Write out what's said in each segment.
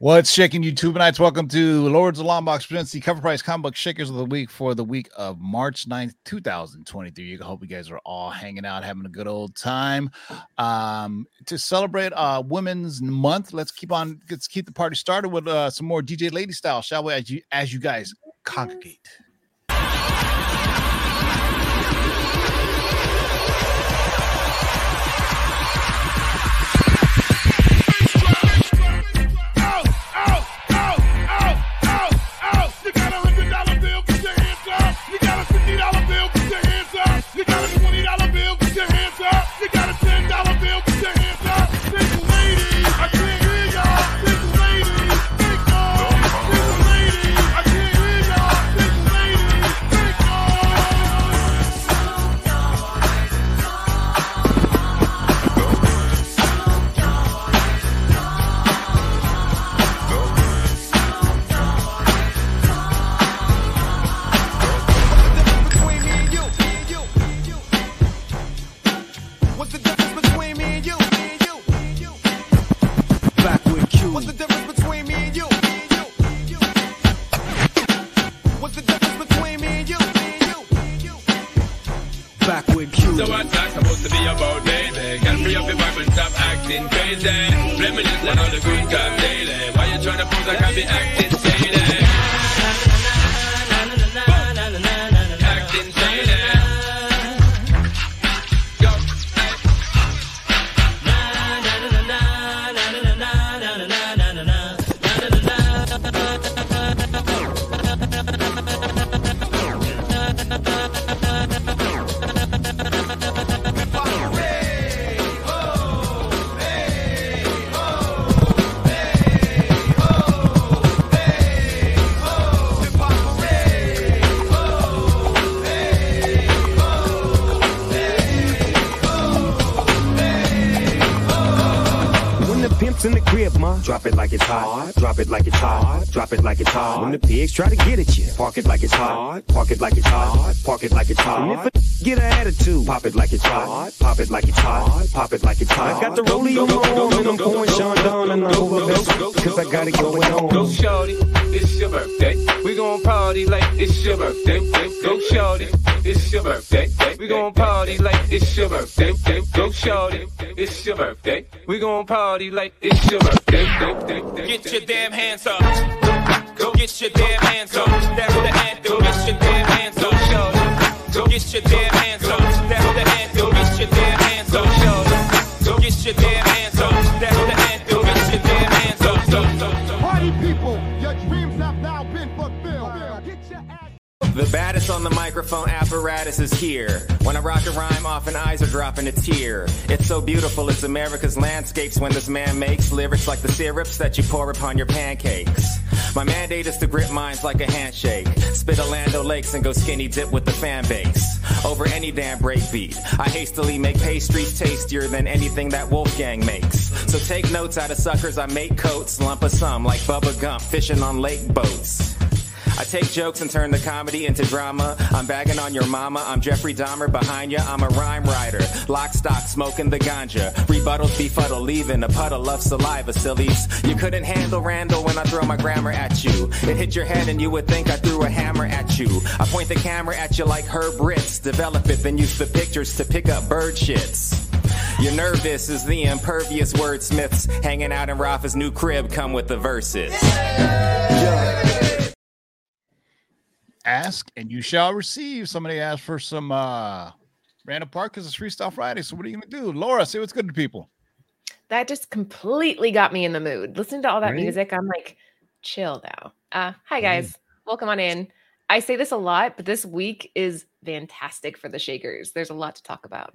What's shaking YouTube nights? Welcome to Lords of Longbox presents the cover price comic book shakers of the week for the week of March 9th, 2023. I hope you guys are all hanging out, having a good old time. Um, to celebrate uh Women's Month, let's keep on let's keep the party started with uh some more DJ Lady style, shall we? As you as you guys congregate. Drop it like it's hot. Drop it like it's hot. Drop it like it's hot. When the pigs try to get at you, park it like it's hot. Park it like it's hot. Park it like it's hot. And if a get an attitude, pop it like it's hot. Pop it like it's hot. Pop it like it's hot. I got the rollie on and I'm pouring Sean down and I'm. Cause I got it going on. Go shorty, it's your birthday. We gon' party like it's your birthday. Go shorty, it's your birthday. We gon' party like it's your birthday. Go shorty, it's your birthday. We gon' party like it's your birthday. Get your damn hands up. Go get your damn hands up. That's the anthem. Get your damn hands up. Go get your damn hands up. That's the anthem. Get your damn hands up. Go get your damn hands up. The baddest on the microphone apparatus is here. When I rock a rhyme, often eyes are dropping a tear. It's so beautiful, it's America's landscapes when this man makes lyrics like the syrups that you pour upon your pancakes. My mandate is to grip minds like a handshake. Spit Orlando Lakes and go skinny dip with the fan base. Over any damn breakbeat. I hastily make pastries tastier than anything that Wolfgang makes. So take notes out of suckers, I make coats, lump of some like Bubba Gump fishing on lake boats. I take jokes and turn the comedy into drama. I'm bagging on your mama. I'm Jeffrey Dahmer behind ya. I'm a rhyme writer. Lock, stock, smoking the ganja. Rebuttals befuddle, leaving a puddle of saliva, sillies. You couldn't handle Randall when I throw my grammar at you. It hit your head and you would think I threw a hammer at you. I point the camera at you like Herb Ritts. Develop it, then use the pictures to pick up bird shits. You're nervous as the impervious wordsmiths hanging out in Rafa's new crib come with the verses. Ask and you shall receive. Somebody asked for some uh random Park because it's Freestyle Friday. So what are you gonna do? Laura, say what's good to people. that just completely got me in the mood. Listening to all that Right? music, I'm like, chill now. Uh, hi guys, welcome on in. I say this a lot, but this week is fantastic for the Shakers. There's a lot to talk about.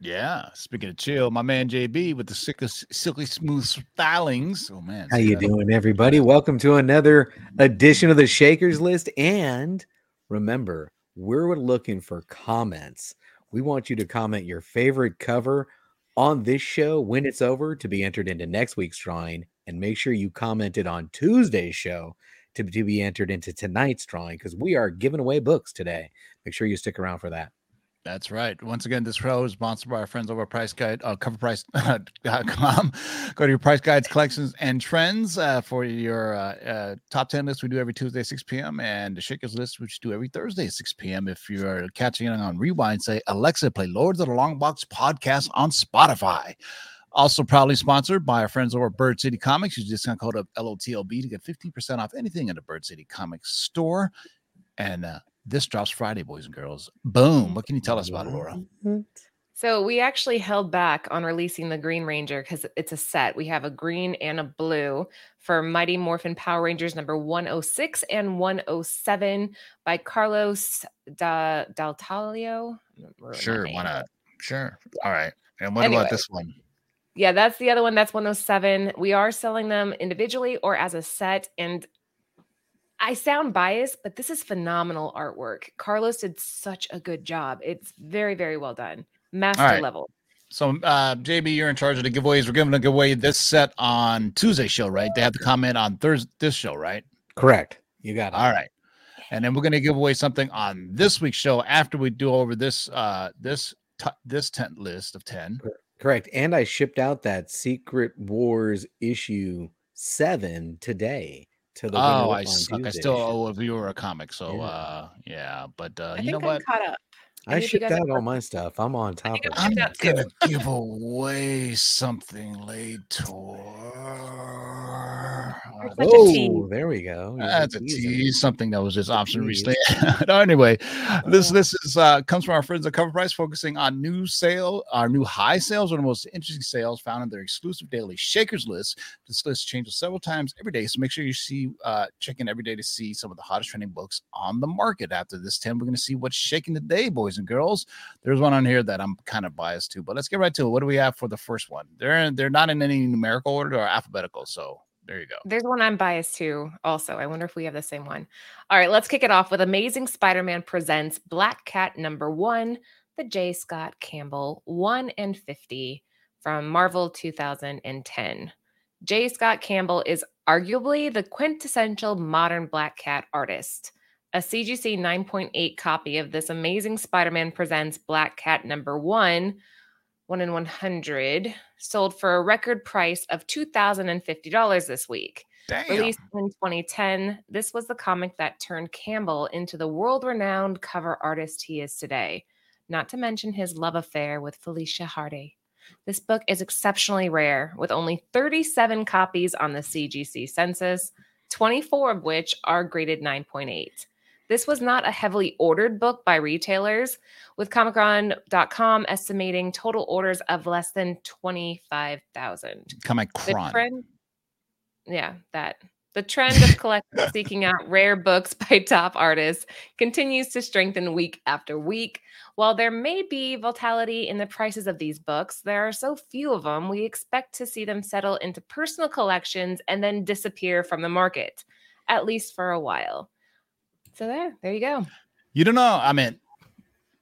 Yeah. Speaking of chill, my man JB with the silky, silky smooth stylings. Oh man. How you doing, everybody? Welcome to another edition of the Shakers List. And remember, we're looking for comments. We want you to comment your favorite cover on this show when it's over to be entered into next week's drawing. And make sure you commented on Tuesday's show to, to be entered into tonight's drawing because we are giving away books today. Make sure you stick around for that. That's right. Once again, this show is sponsored by our friends over at Price Guide, uh, coverprice.com. Go to your Price Guides, collections, and trends uh, for your uh, uh, top 10 list we do every Tuesday, 6 p.m., and the Shakers list, which we do every Thursday, 6 p.m. If you're catching it on Rewind, say, Alexa, play Lords of the Long Box podcast on Spotify. Also, proudly sponsored by our friends over at Bird City Comics. Use discount code of LOTLB to get 15% off anything in the Bird City Comics store. And uh, this drops Friday, boys and girls. Boom. What can you tell us about it, Laura? So we actually held back on releasing the Green Ranger because it's a set. We have a green and a blue for Mighty Morphin Power Rangers number 106 and 107 by Carlos da Daltalio. Sure. Why not? Sure. All right. And what Anyway. about this one? Yeah, that's the other one. That's 107. We are selling them individually or as a set. And I sound biased, but this is phenomenal artwork. Carlos did such a good job. It's very, very well done. Master right. level. So, uh, JB, you're in charge of the giveaways. We're giving a giveaway this set on Tuesday show, right? They have to comment on Thursday this show, right? Correct. You got it. All right. And then we're going to give away something on this week's show after we do over this uh this t- this tent list of 10. Correct. And I shipped out that Secret Wars issue seven today to the Oh, I on suck. I still owe a viewer a comic. So Yeah. uh yeah, but uh I you know think what? I'm caught up. I Any of you shipped out all my stuff. I'm on top of I'm it. I'm out too. gonna give away something later. You're such a tease. Oh, there we go. You're That's a tease, something that was just option tease. recently. no, anyway, this this is uh comes from our friends at Cover Price, focusing on new sale, our new high sales, one of the most interesting sales found in their exclusive daily Shakers list. This list changes several times every day, so make sure you see uh check in every day to see some of the hottest trending books on the market. After this 10, we're gonna see what's shaking today, boys and girls. There's one on here that I'm kind of biased to, but let's get right to it. What do we have for the first one? They're they're not in any numerical order or alphabetical, so there you go. There's one I'm biased to also. I wonder if we have the same one. All right, let's kick it off with Amazing Spider Man presents Black Cat number one, the J. Scott Campbell 1 and 50 from Marvel 2010. J. Scott Campbell is arguably the quintessential modern Black Cat artist. A CGC 9.8 copy of this Amazing Spider Man presents Black Cat number one, 1 in 100, sold for a record price of $2,050 this week. Damn. Released in 2010, this was the comic that turned Campbell into the world renowned cover artist he is today, not to mention his love affair with Felicia Hardy. This book is exceptionally rare, with only 37 copies on the CGC census, 24 of which are graded 9.8. This was not a heavily ordered book by retailers, with Comichron.com estimating total orders of less than 25,000 Comic the Cron. trend yeah that the trend of collectors seeking out rare books by top artists continues to strengthen week after week. While there may be volatility in the prices of these books there are so few of them we expect to see them settle into personal collections and then disappear from the market at least for a while so there there you go You don't know. I mean,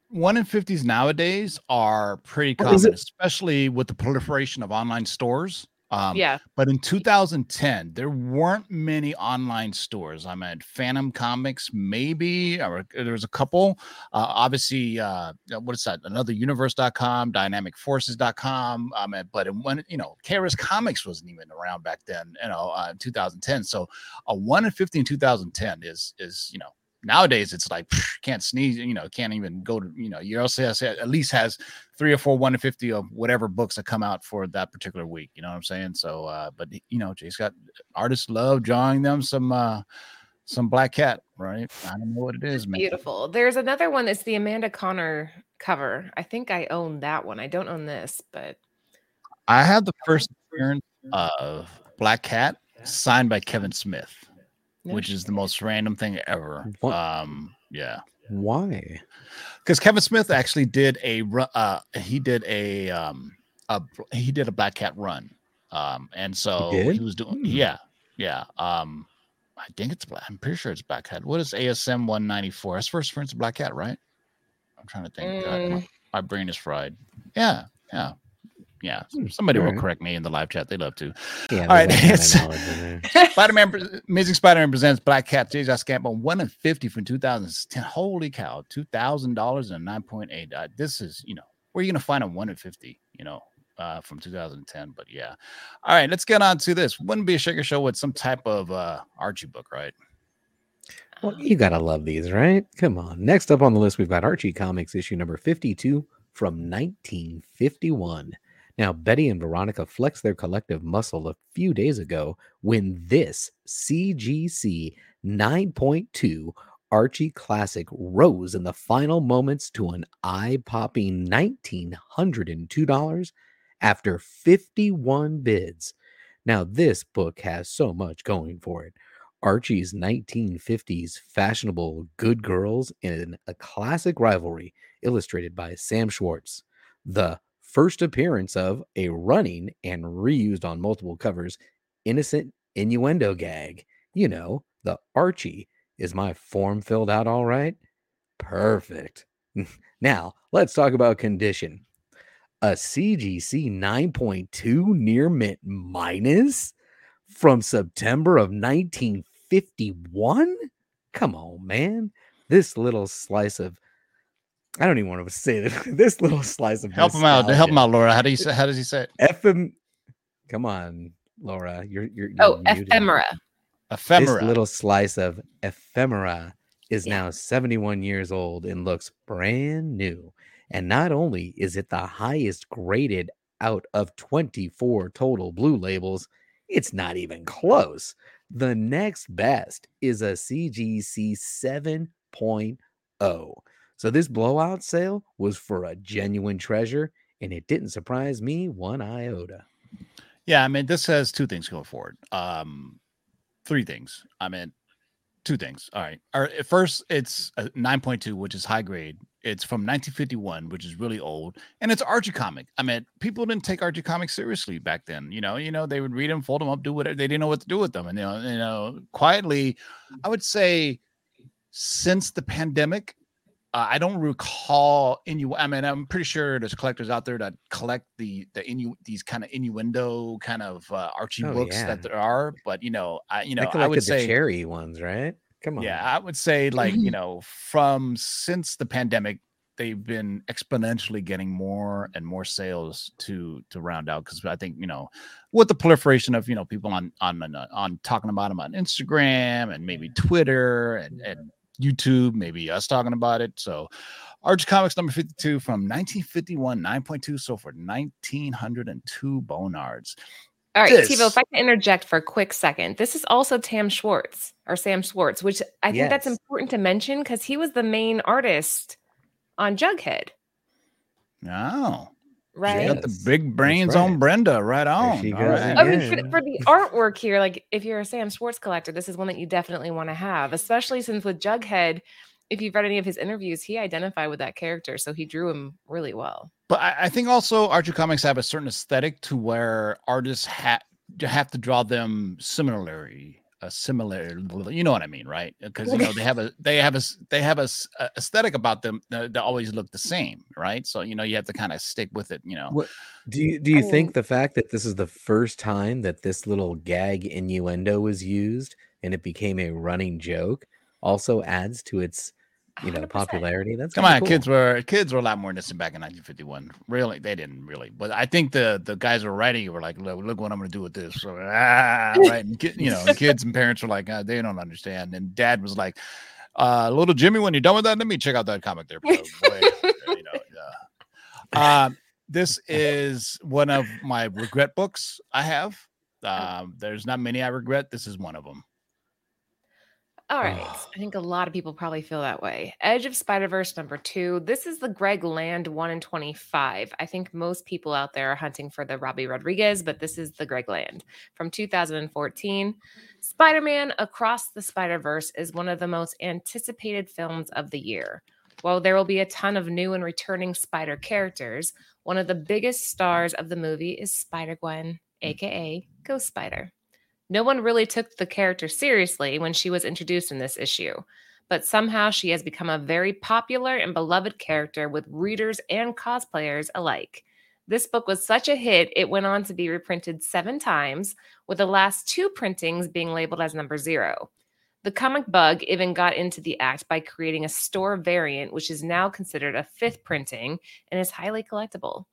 one in fifties nowadays are pretty common, it? especially with the proliferation of online stores. Um, yeah But in 2010, there weren't many online stores. I mean, Phantom Comics, maybe, or there was a couple. Uh, obviously, uh, what is that? Another universe.com, dynamicforces.com. I mean, but it, when, you know, Karis Comics wasn't even around back then, you know, uh, 2010. So a one in 50 in 2010 is, is, you know, nowadays it's like pff, can't sneeze, you know, can't even go to, you know, your LCS at least has three or four one in 50 of whatever books that come out for that particular week. You know what I'm saying? So, uh, but you know, J. Scott artists love drawing them some, uh, some black cat, right? I don't know what it is, man. beautiful there's another one that's the amanda conner cover i think i own that one i don't own this but I have the first appearance of Black Cat signed by Kevin Smith, No which is the most random thing ever. What? Um, yeah. Why? because Kevin Smith actually did a uh he did a um a he did a Black Cat run um and so he, did? was doing Hmm. yeah yeah um I think it's I'm pretty sure it's Black Cat what is ASM 194 that's first reference to Black Cat right I'm trying to think God, my, Mm. my brain is fried yeah yeah yeah Hmm, somebody will alright. correct me in the live chat they love to Yeah. All right, there's that kind of it's- knowledge in there. Spider-Man, Amazing Spider-Man presents Black Cat. J. Josh Campbell, one in fifty from 2010. Holy cow, two thousand dollars and nine point eight. Uh, this is, you know, where are you gonna find a one in fifty? You know, uh, from 2010. But yeah, all right, let's get on to this. Wouldn't be a shaker show with some type of uh Archie book, right? Well, you gotta love these, right? Come on. Next up on the list, we've got Archie Comics issue number 52 from 1951. Now, Betty and Veronica flexed their collective muscle a few days ago when this CGC 9.2 Archie classic rose in the final moments to an eye popping $1,902 after 51 bids. Now, this book has so much going for it. Archie's 1950s fashionable good girls in a classic rivalry, illustrated by Sam Schwartz. The first appearance of a running and reused on multiple covers innocent innuendo gag. You know, the Archie. Is my form filled out all right? Perfect. now, let's talk about condition. A CGC 9.2 near mint minus from September of 1951? Come on, man. This little slice of I don't even want to say it. This little slice of Help him out. Help him out, Laura. How do you say? How does he say it? FM. Come on, Laura. You're you're, you're Oh, muted. ephemera. Ephemera. This little slice of ephemera is Yeah. now 71 years old and looks brand new. And not only is it the highest graded out of 24 total blue labels, it's not even close. The next best is a CGC 7.0. So this blowout sale was for a genuine treasure, and it didn't surprise me one iota. Yeah, I mean, this has two things going forward. Um, three things. I mean, two things. All right. All right. First, it's a 9.2, which is high grade. It's from 1951, which is really old, and it's Archie comic. I mean, people didn't take Archie comics seriously back then. You know, you know, they would read them, fold them up, do whatever. They didn't know what to do with them, and you know, you know, quietly, I would say, since the pandemic, uh, I don't recall innu. I mean, I'm pretty sure there's collectors out there that collect the the innu these kind of innuendo kind of uh, Archie Oh, books yeah. that there are. But you know, I you know, I would the say cherry ones, right? Come on. yeah, I would say like you know, from since the pandemic, they've been exponentially getting more and more sales to to round out because I think you know, with the proliferation of you know people on on on, on talking about them on Instagram and maybe Twitter and and YouTube, maybe us talking about it. So, Archie Comics number fifty two from nineteen fifty one, nine point two, so for nineteen hundred and two bonards. All right, This- Tivo, if I can interject for a quick second, this is also Tam Schwartz or Sam Schwartz, which I think that's important to mention because he was the main artist on Jughead, Oh, right? got the big brains right. on Brenda, right on. she goes right. I mean, for, the- for the artwork here, like if you're a Sam Schwartz collector, this is one that you definitely want to have, especially since with Jughead, if you've read any of his interviews, he identified with that character, so he drew him really well. But I, I think also Archie comics have a certain aesthetic to where artists have have to draw them similarly, a similar. You know what I mean, right? Uh, because you know they have a they have a they have a aesthetic about them that, that always look the same, right? So you know you have to kind of stick with it. You know, What do you do you I think mean- the fact that this is the first time that this little gag innuendo was used and it became a running joke also adds to its you know 100%. popularity? That's Come on, cool. kids were kids were a lot more innocent back in 1951. Really, they didn't really. But I think the the guys who were writing it were like, look, look what I'm going to do with this. So, ah, right, and kid, you know, and kids and parents were like, ah, they don't understand. And dad was like, uh, little Jimmy, when you're done with that, let me check out that comic there. bro. Boy, you know, yeah. Um, this is one of my regret books I have. Um, there's not many I regret. This is one of them. All right. I think a lot of people probably feel that way. Edge of Spider Verse number two. This is the Greg Land 1 in 25. I think most people out there are hunting for the Robbie Rodriguez, but this is the Greg Land from 2014. Spider Man Across the Spider Verse is one of the most anticipated films of the year. While there will be a ton of new and returning spider characters, one of the biggest stars of the movie is Spider Gwen, aka mm. Ghost Spider. No one really took the character seriously when she was introduced in this issue, but somehow she has become a very popular and beloved character with readers and cosplayers alike. This book was such a hit, it went on to be reprinted seven times, with the last two printings being labeled as number zero. The comic bug even got into the act by creating a store variant, which is now considered a fifth printing and is highly collectible.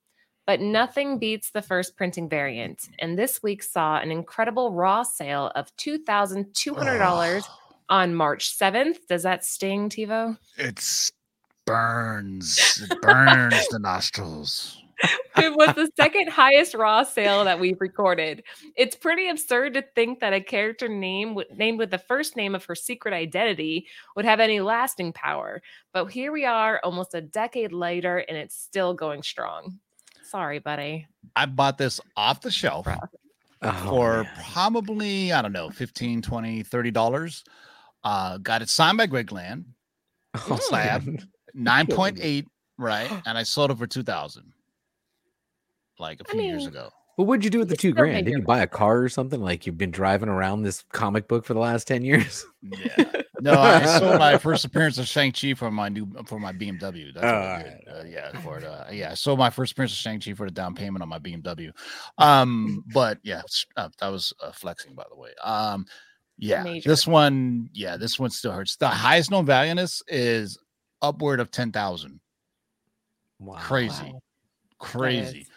But nothing beats the first printing variant, and this week saw an incredible raw sale of $2,200 on March 7th. Does that sting, TiVo? It burns. It burns the nostrils. it was the second highest raw sale that we've recorded. It's pretty absurd to think that a character name w- named with the first name of her secret identity would have any lasting power. But here we are almost a decade later and it's still going strong. Sorry, buddy. I bought this off the shelf Oh, for man. probably, I don't know, 15, 20, 30 dollars. Uh, got it signed by Greg Land, Oh, slab. man. 9.8, right? And I sold it for 2000 like a few years mean, ago. Well, what'd you do with the two grand? Did your you buy a car or something? Like you've been driving around this comic book for the last 10 years? Yeah. No, I sold my first appearance of Shang-Chi for my new for my BMW. That's what I Oh, did. Uh, yeah, for it. Uh, yeah, I sold my first appearance of Shang-Chi for the down payment on my BMW. Um, but yeah, uh, that was uh, flexing, by the way. Um, yeah, Major. this one, yeah, this one still hurts. The highest known value in this is upward of ten thousand. Wow. Crazy, Wow. crazy.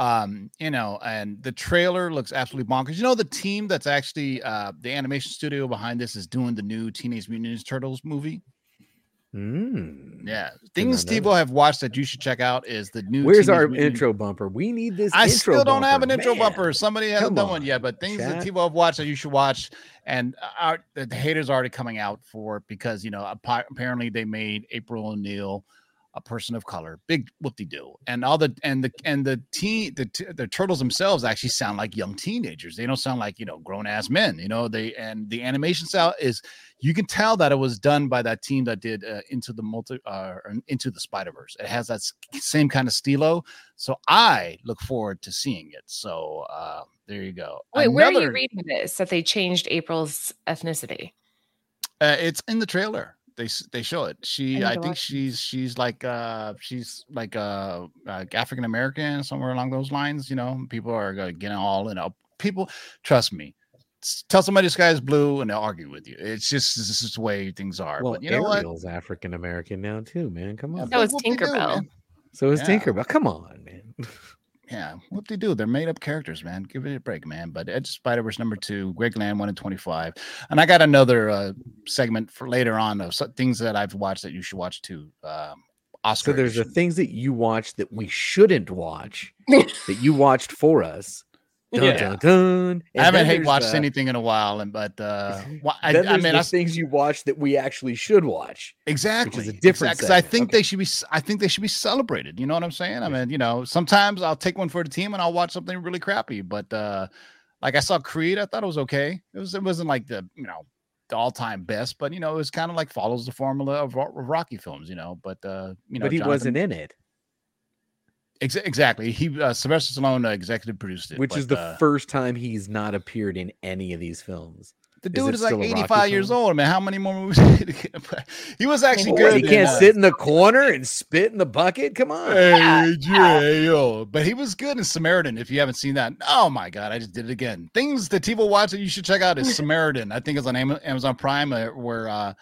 Um, you know, and the trailer looks absolutely bonkers. You know, the team that's actually uh the animation studio behind this is doing the new Teenage Mutant Ninja Turtles movie. Mm. Yeah, things Steve that. will have watched that you should check out is the new. Where's Teenage our Mutant- intro bumper? We need this. I still don't have an intro man. bumper. Somebody hasn't Come done one yet, but things that chat. TiVo have watched that you should watch, and uh, our, the, the haters are already coming out for it because you know apparently they made April O'Neil a person of color, big whoop de do, and all the and the and the teen the the turtles themselves actually sound like young teenagers. They don't sound like you know grown ass men. You know they and the animation style is you can tell that it was done by that team that did uh, into the multi uh, into the Spider Verse. It has that same kind of stilo. So I look forward to seeing it. So uh, there you go. Wait, where are you reading this? That they changed April's ethnicity. Uh, it's in the trailer. They they show it. She, need I, think watch she's she's like uh she's like uh, uh African American somewhere along those lines. You know, people are gonna get all in. up. People, trust me. Tell somebody the sky is blue and they'll argue with you. It's just this is the way things are. Well, but you know what? Ariel's African American now too, man. Come on. So is Tinkerbell. man. So is Yeah. Tinkerbell. Come on, man. Yeah, what they do? They're made up characters, man. Give it a break, man. But Edge Spider Verse number two, Greg Land one in twenty five, and I got another uh, segment for later on of things that I've watched that you should watch too. Um, Oscar. So there's the things that you watch that we shouldn't watch that you watched for us. Dun, Yeah. dun, dun. I haven't hate watched anything in a while, and but uh, I, I there's mean, I, things you watch that we actually should watch. exactly a different because I think Okay. they should be. I think they should be celebrated. You know what I'm saying? I mean, you know, sometimes I'll take one for the team and I'll watch something really crappy, but uh, like I saw Creed, I thought it was okay. It was. It wasn't like the you know the all time best, but you know, it was kind of like follows the formula of, of Rocky films. You know, but uh, you know, but he Jonathan- wasn't in it, Ex- exactly. He uh, Sylvester Stallone uh, executive produced it, which but, is the uh, first time he's not appeared in any of these films. The Is dude it is, like still a Rocky 85 years old, man. How many more movies? he was actually good. he can't uh, sit in the corner and spit in the bucket. Come on. Hey. But he was good in Samaritan. If you haven't seen that, oh my god, I just did it again. Things that TiVo watch that you should check out is Samaritan. I think it's on Amazon Prime, uh, where uh,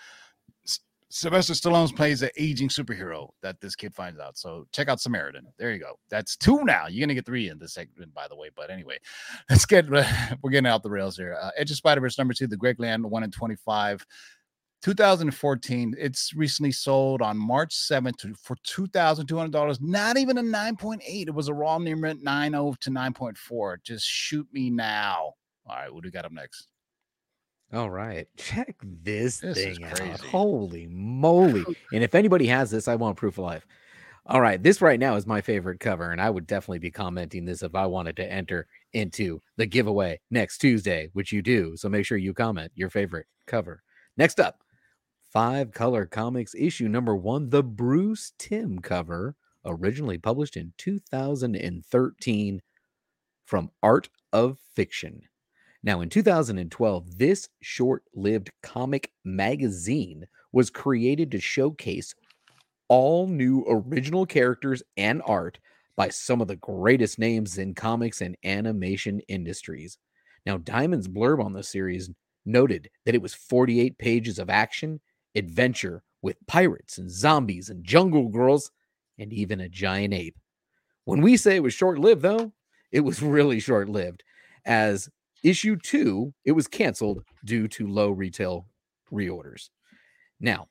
Sylvester Stallone plays an aging superhero that this kid finds out. So check out Samaritan. There you go. That's two now. You're gonna get three in this segment, by the way. But anyway, let's get we're getting out the rails here. Uh, Edge of Spider Verse number two, the Greg Land one in twenty five. 2014. It's recently sold on March 7th to, for $2,200. Not even a 9.8. It was a raw number at 9.0 to 9.4. Just shoot me now. All right, what do we got up next? All right. Check this, This is thing out. Holy moly. And if anybody has this, I want proof of life. All right. This right now is my favorite cover. And I would definitely be commenting this if I wanted to enter into the giveaway next Tuesday, which you do. So make sure you comment your favorite cover. Next up, Five Color Comics issue number one, the Bruce Timm cover, originally published in 2013 from Art of Fiction. Now, in 2012, this short lived comic magazine was created to showcase all new original characters and art by some of the greatest names in comics and animation industries. Now, Diamond's blurb on the series noted that it was 48 pages of action, adventure with pirates and zombies and jungle girls and even a giant ape. When we say it was short lived, though, it was really short lived, as issue two, it was canceled due to low retail reorders. Now,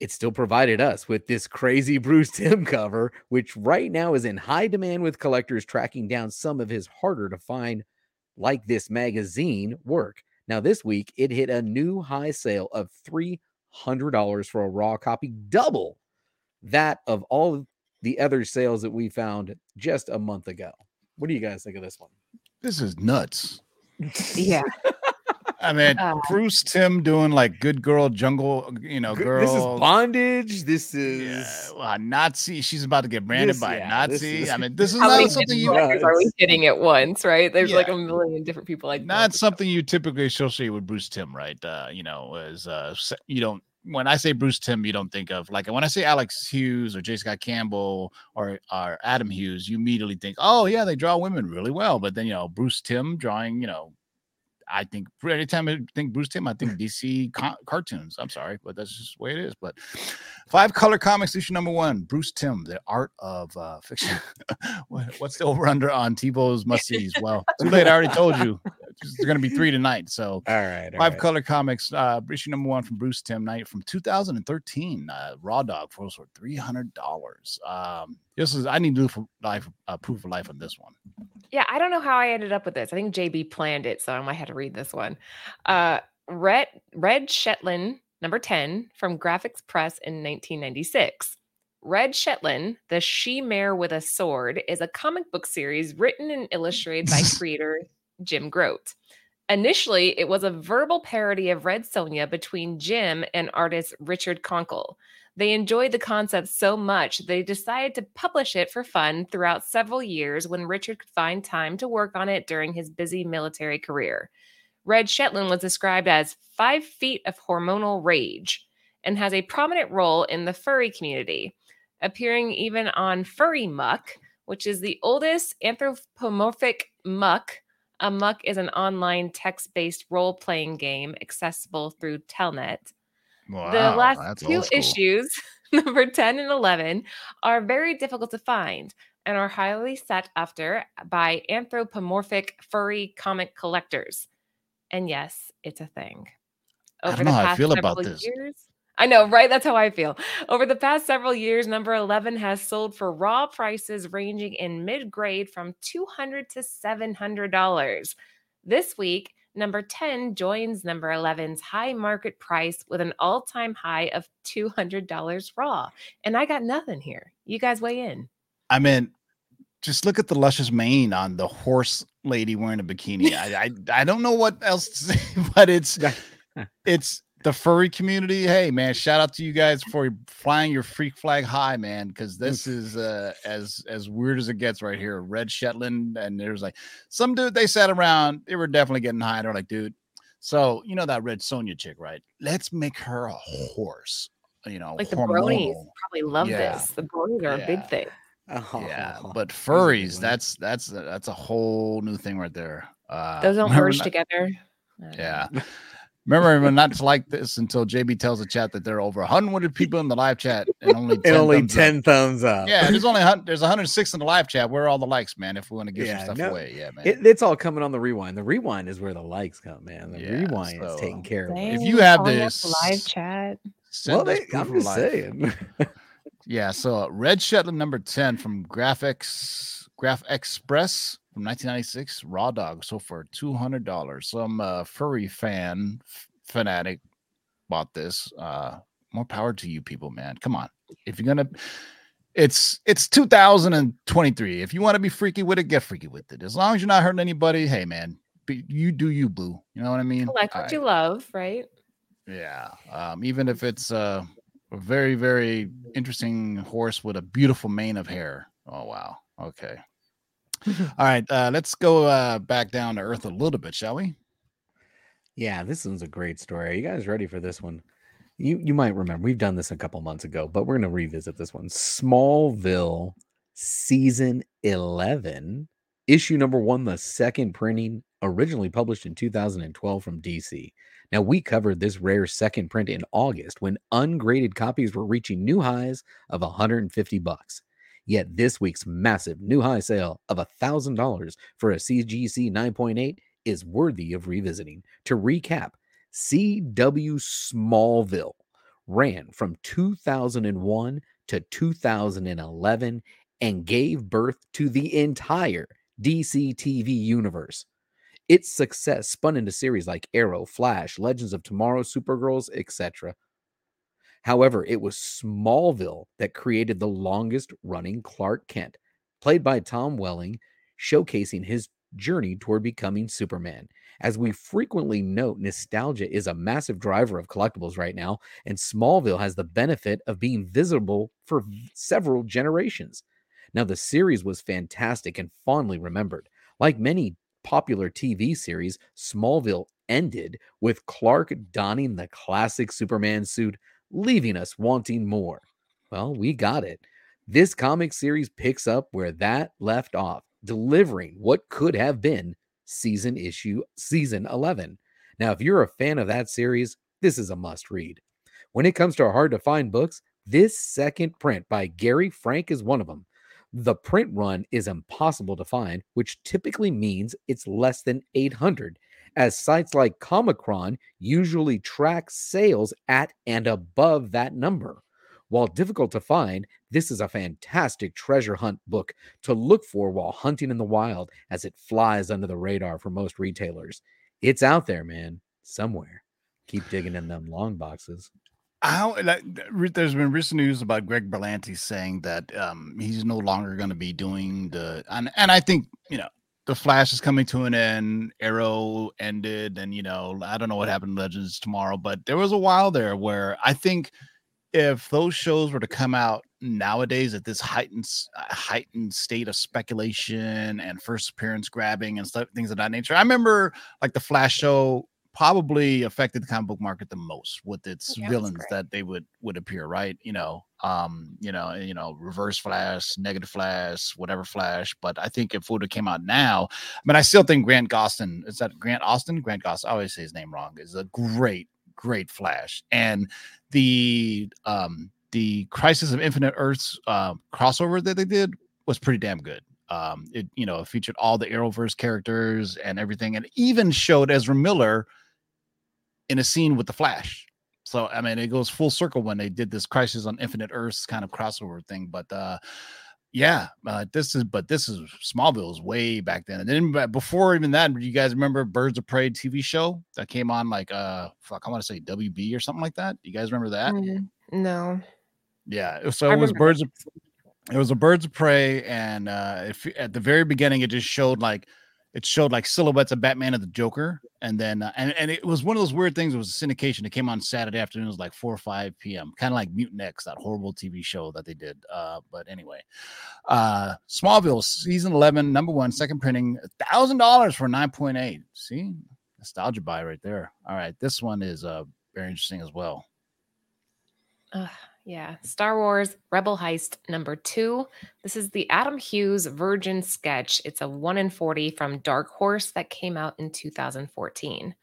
it still provided us with this crazy Bruce Timm cover, which right now is in high demand with collectors tracking down some of his harder to find, like this magazine, work. Now, this week, it hit a new high sale of $300 for a raw copy, double that of all the other sales that we found just a month ago. What do you guys think of this one? This is nuts. Yeah. I mean, Uh, Bruce Timm doing like good girl jungle, you know, girl. This is bondage. This is yeah, well, a Nazi. She's about to get branded This- by yeah, a this Nazi. is- I mean, this is not something you characters are we hitting at once, right? There's like a million different people like not something you typically associate with Bruce Timm, right? Uh, you know, as uh, you don't. When I say Bruce Timm, you don't think of like when I say Alex Hughes or J. Scott Campbell or or Adam Hughes, you immediately think, oh yeah, they draw women really well. But then you know, Bruce Timm drawing, you know, I think anytime I think Bruce Timm, I think DC co- cartoons. I'm sorry, but that's just the way it is. But five color comics issue number one, Bruce Timm, the art of uh, fiction. What- What's the over under on TiVo's must sees? Well, too late. I already told you. There's going to be three tonight. So all right. all five right. color comics, uh, issue number one from Bruce Timm Knight from 2013. Uh, Raw Dog for for three hundred dollars. Um, this is I need to do for life uh, proof of life on this one. Yeah, I don't know how I ended up with this. I think JB planned it, so I might have to read this one. Uh, Red Red Shetland number 10 from Graphxpress in 1996. Red Shetland, the she mare with a sword, is a comic book series written and illustrated by creator Jim Groat. Initially, it was a verbal parody of Red Sonja between Jim and artist Richard Conkle. They enjoyed the concept so much they decided to publish it for fun throughout several years when Richard could find time to work on it during his busy military career. Red Shetland was described as five feet of hormonal rage and has a prominent role in the furry community, appearing even on Furry Muck, which is the oldest anthropomorphic muck. A muck is an online text based role playing game accessible through Telnet the last two issues, number 10 and 11, are very difficult to find and are highly sought after by anthropomorphic furry comic collectors. And yes, it's a thing. I don't know how I feel about this. years, I know, right? That's how I feel. Over the past several years, number 11 has sold for raw prices ranging in mid grade from 200 to $700. This week, number 10 joins number 11's high market price with an all time high of $200 raw. And I got nothing here. You guys weigh in. I mean, just look at the luscious mane on the horse lady wearing a bikini. I, I I don't know what else to say, but it's it's the furry community. Hey man, shout out to you guys for flying your freak flag high, man, because this is uh as as weird as it gets right here. Red Shetland, and there's like some dude they sat around, they were definitely getting high. They're like, dude, so you know that red Sonja chick, right? Let's make her a horse. You know, Like the bronies probably love Yeah. this. The bronies are a big thing. Yeah, Oh, but a furries, that's that's that's a whole new thing right there. Uh, Those don't merge not- together. I don't know. Yeah. Remember when not to like this until JB tells the chat that there are over 100 people in the live chat and only 10 and only thumbs up. 10 thumbs up. Yeah, there's only there's 106 in the live chat. Where are all the likes, man? If we want to give Yeah, some stuff no, away, yeah, man. It, it's all coming on the rewind. The rewind is where the likes come, man. The Yeah, rewind so, is taking care of it. Dang, you have this- the live chat. Send Well, they, I'm just life. saying. Yeah, so uh, Red Shetland number 10 from Graphics Graph Express from 1996, Raw Dog, so for $200. Some uh, furry fan f- fanatic bought this. Uh, more power to you people, man. Come on. If you're going to it's it's 2023. If you want to be freaky with it, get freaky with it. As long as you're not hurting anybody, hey man, be, you do you, boo. You know what I mean? Like what All you love, right? Yeah. Um, even if it's uh, a very, very interesting horse with a beautiful mane of hair. Oh, wow. Okay. All right. Uh, let's go uh, back down to earth a little bit, shall we? yeah, this one's a great story. Are you guys ready for this one? You you might remember we've done this a couple months ago, but we're gonna revisit this one. Smallville season 11, issue number one, the second printing, originally published in 2012 from DC. Now, we covered this rare second print in August when ungraded copies were reaching new highs of 150 bucks. Yet this week's massive new high sale of $1,000 for a CGC 9.8 is worthy of revisiting. To recap, CW Smallville ran from 2001 to 2011 and gave birth to the entire DC TV universe. Its success spun into series like Arrow, Flash, Legends of Tomorrow, Supergirls, etc. However, it was Smallville that created the longest running Clark Kent, played by Tom Welling, showcasing his journey toward becoming Superman. As we frequently note, nostalgia is a massive driver of collectibles right now, and Smallville has the benefit of being visible for several generations. Now, the series was fantastic and fondly remembered. Like many popular TV series, Smallville ended with Clark donning the classic Superman suit, leaving us wanting more. Well, we got it. This comic series picks up where that left off, delivering what could have been season issue season 11. Now, if you're a fan of that series, this is a must read. When it comes to hard to find books, this second print by Gary Frank is one of them. The print run is impossible to find, which typically means it's less than 800, as sites like Comichron usually track sales at and above that number. While difficult to find, this is a fantastic treasure hunt book to look for while hunting in the wild as it flies under the radar for most retailers. It's out there, man, somewhere. Keep digging in them long boxes. How like, there's been recent news about Greg Berlanti saying that um, he's no longer going to be doing the and and I think you know the Flash is coming to an end. Arrow ended, and you know I don't know what happened Legends tomorrow, but there was a while there where I think if those shows were to come out nowadays at this heightened uh, heightened state of speculation and first appearance grabbing and stuff things of that nature. I remember like the Flash show probably affected the comic book market the most with its Yeah, villains that they would would appear, right? You know, um, you know, you know, reverse flash, negative flash, whatever flash. But I think if it would have came out now, I mean, I still think Grant Gostin is that Grant Austin? Grant Gostin, I always say his name wrong, is a great, great flash. And the um the Crisis of Infinite Earths uh, crossover that they did was pretty damn good. Um, it you know featured all the Arrowverse characters and everything, and even showed Ezra Miller in a scene with the Flash. So I mean, it goes full circle when they did this Crisis on Infinite Earths kind of crossover thing. But uh, yeah, uh, this is but this is Smallville is way back then, and then before even that, do you guys remember Birds of Prey TV show that came on like uh fuck I want to say WB or something like that. You guys remember that? Mm, no. Yeah. So I it was remember birds of it was a birds of prey, and uh if at the very beginning it just showed like it showed like silhouettes of Batman and the Joker, and then uh, and and it was one of those weird things. It was a syndication. It came on Saturday afternoon. it was like four or five p.m. Kind of like Mutant X, that horrible TV show that they did. Uh, but anyway, uh, Smallville season eleven, number one, second printing, thousand dollars for nine point eight. See, nostalgia buy right there. All right, this one is uh very interesting as well. Ugh, yeah. Star Wars Rebel Heist number two. This is the Adam Hughes Virgin sketch. It's a 1 in 40 from Dark Horse that came out in 2014.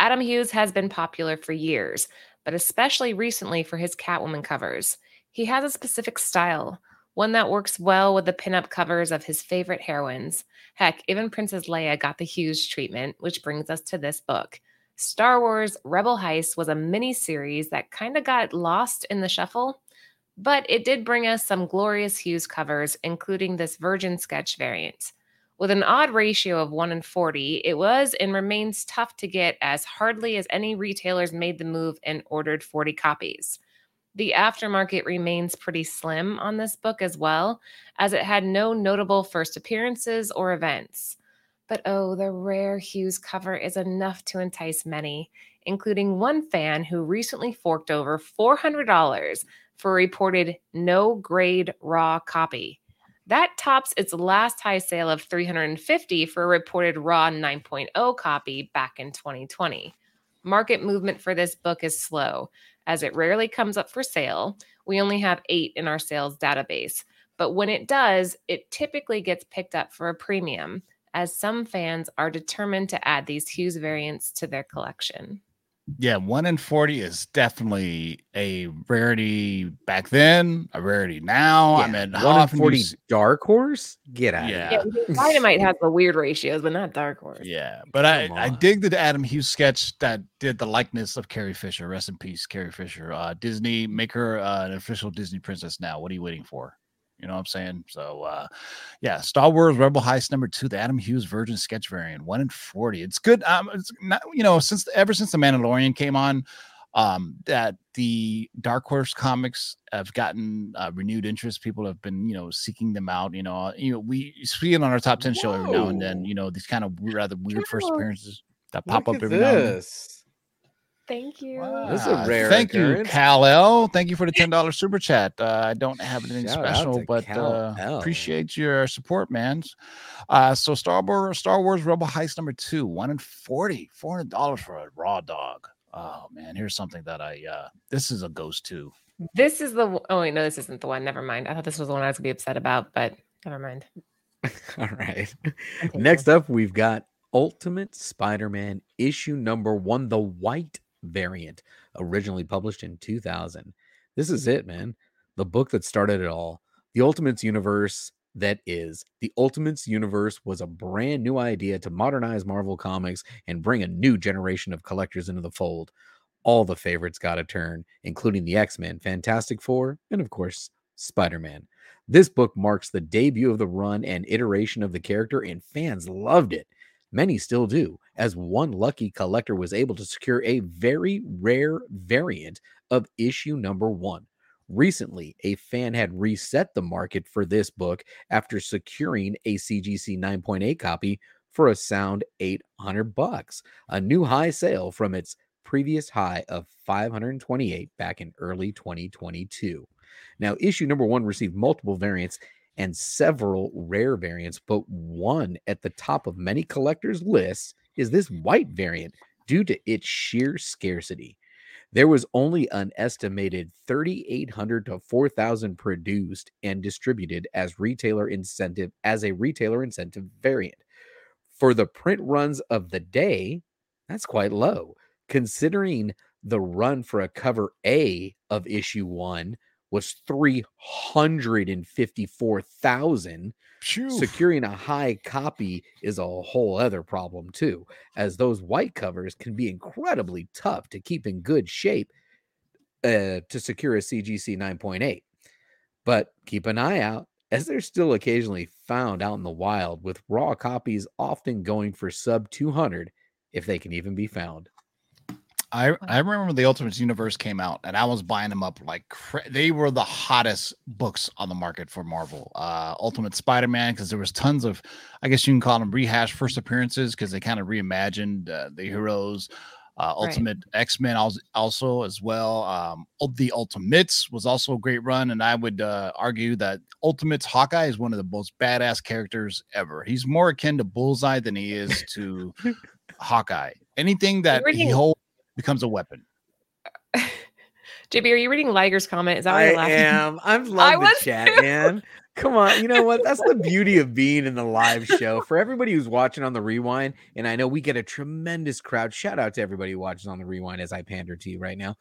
Adam Hughes has been popular for years, but especially recently for his Catwoman covers. He has a specific style, one that works well with the pinup covers of his favorite heroines. Heck, even Princess Leia got the Hughes treatment, which brings us to this book. Star Wars Rebel Heist was a mini series that kind of got lost in the shuffle, but it did bring us some glorious Hughes covers, including this Virgin sketch variant. With an odd ratio of 1 in 40, it was and remains tough to get as hardly as any retailers made the move and ordered 40 copies. The aftermarket remains pretty slim on this book as well, as it had no notable first appearances or events. But oh, the rare Hughes cover is enough to entice many, including one fan who recently forked over $400 for a reported no grade raw copy. That tops its last high sale of $350 for a reported raw 9.0 copy back in 2020. Market movement for this book is slow, as it rarely comes up for sale. We only have eight in our sales database, but when it does, it typically gets picked up for a premium, as some fans are determined to add these Hughes variants to their collection. Yeah, one in 40 is definitely a rarity back then, a rarity now. I mean, how one in often do you forty dark horse. Get out. Yeah. Yeah. Yeah, Dynamite has the weird ratios, but not Dark Horse. Yeah, but I, Come I on. dig the Adam Hughes sketch that did the likeness of Carrie Fisher. Rest in peace, Carrie Fisher. Uh, Disney make her uh, an official Disney princess now. What are you waiting for? You know what I'm saying? So, uh, yeah, Star Wars Rebel Heist number two, the Adam Hughes Virgin sketch variant, one in forty. It's good. Um, it's not you know since ever since the Mandalorian came on, um, that the Dark Horse comics have gotten uh, renewed interest. People have been you know seeking them out. You know, you know we see it on our top ten show every now and then. You know these kind of rather weird first appearances that pop Look up every now and then. This. Thank you. This is a rare Thank you, occurrence. Cal L. Thank you for the ten dollars super chat. Uh, I don't have anything Shout special, but Cal uh, appreciate your support, man. Uh, so Star Wars, Star Wars Rebel Heist number two, one in forty, four hundred dollars for a raw dog. Oh man, here's something that I. uh This is a ghost too. This is the Oh wait, no, this isn't the one. Never mind. I thought this was the one I was gonna be upset about, but never mind. All right. Next up, we've got Ultimate Spider-Man issue number one, the white variant, originally published in 2000. This is it, man. The book that started it all. The Ultimates universe that is. The Ultimates universe was a brand new idea to modernize Marvel Comics and bring a new generation of collectors into the fold. All the favorites got a turn, including the X Men, Fantastic Four, and of course, Spider Man. This book marks the debut of the run and iteration of the character, and fans loved it. Many still do, as one lucky collector was able to secure a very rare variant of issue number one. Recently, a fan had reset the market for this book after securing a CGC 9.8 copy for a sound 800 bucks, a new high sale from its previous high of 528 back in early 2022. Now, issue number 1 received multiple variants and several rare variants, but one at the top of many collectors' lists is this white variant due to its sheer scarcity. There was only an estimated 3,800 to 4,000 produced and distributed as retailer incentive as a retailer incentive variant. For the print runs of the day, that's quite low, considering the run for a cover A of issue one was 354,000 securing a high copy is a whole other problem too as those white covers can be incredibly tough to keep in good shape uh, to secure a cgc 9.8 but keep an eye out as they're still occasionally found out in the wild with raw copies often going for sub 200 if they can even be found I I remember the Ultimates Universe came out, and I was buying them up like cra- they were the hottest books on the market for Marvel. Uh, Ultimate Spider Man, because there was tons of, I guess you can call them rehash first appearances, because they kind of reimagined uh, the heroes. Uh, Right. Ultimate X Men also as well. Um, the Ultimates was also a great run, and I would uh, argue that Ultimates Hawkeye is one of the most badass characters ever. He's more akin to Bullseye than he is to Hawkeye. Anything that he holds becomes a weapon. JB, are you reading Liger's comment? Is that why I you're laughing? am. I'm I love the chat, too. man. Come on, you know what? That's the beauty of being in the live show. For everybody who's watching on the rewind, and I know we get a tremendous crowd. Shout out to everybody who watches on the rewind as I pander to you right now.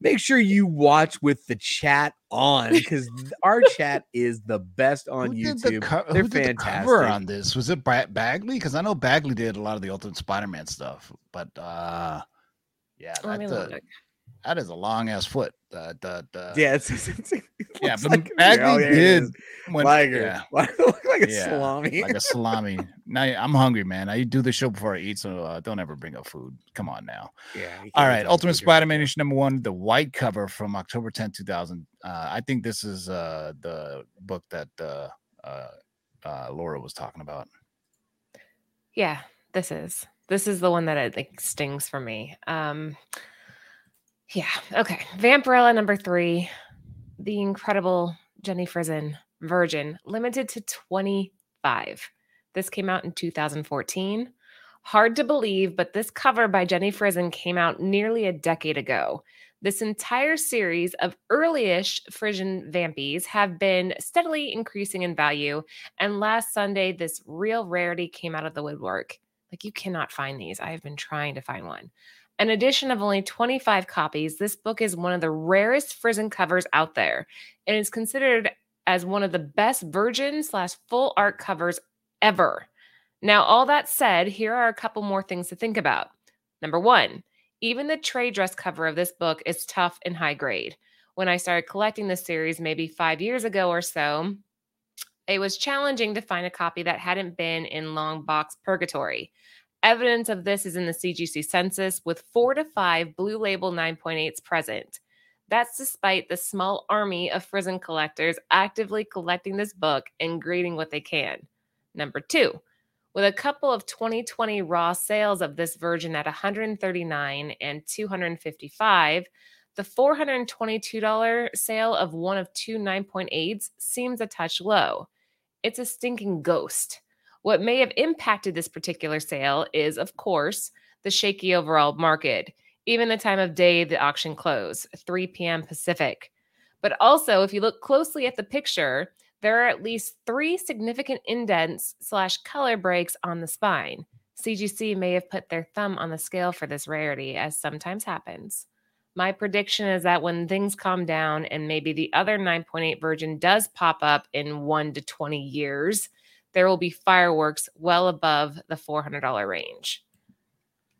Make sure you watch with the chat on because our chat is the best on Who did the YouTube. co- They're who did the cover fantastic. on this? Was it Bagley? Because I know Bagley did a lot of the Ultimate Spider-Man stuff, but uh yeah, Let that's a, that is a long ass foot. Uh, the, the, Yeah, it's, it's, it's, it yeah, but like- Bagley oh, there did when, Liger. yeah, Look like a Yeah, salami. like a salami. now I'm hungry, man. I do the show before I eat, so uh, don't ever bring up food. Come on now. yeah. you All can't right, tell Ultimate Spider-Man issue number one, the white cover from October 10, 2000. Uh, I think this is uh, the book that uh, uh, uh, Laura was talking about. Yeah, this is. This is the one that I think stings for me. Um yeah, okay. Vampirella number three, the incredible Jenny Frison Virgin, limited to 25. This came out in 2014. Hard to believe, but this cover by Jenny Frison came out nearly a decade ago. This entire series of early-ish Frison vampies have been steadily increasing in value, and last Sunday, this real rarity came out of the woodwork. Like you cannot find these. I have been trying to find one. An edition of only 25 copies, this book is one of the rarest Frison covers out there, and is considered as one of the best virgin slash full art covers ever. Now, all that said, here are a couple more things to think about. Number one, even the trade dress cover of this book is tough and high grade. When I started collecting this series maybe five years ago or so, it was challenging to find a copy that hadn't been in long box purgatory. Evidence of this is in the CGC census with four to five blue label 9.8s present. That's despite the small army of Frison collectors actively collecting this book and grading what they can. Number two, with a couple of 2020 raw sales of this version at 139 and 255 the $422 sale of one of two 9.8s seems a touch low it's a stinking ghost what may have impacted this particular sale is of course the shaky overall market even the time of day the auction closed 3 p.m pacific but also if you look closely at the picture there are at least three significant indents slash color breaks on the spine. CGC may have put their thumb on the scale for this rarity, as sometimes happens. My prediction is that when things calm down and maybe the other 9.8 Virgin does pop up in 1 to 20 years, there will be fireworks well above the $400 range.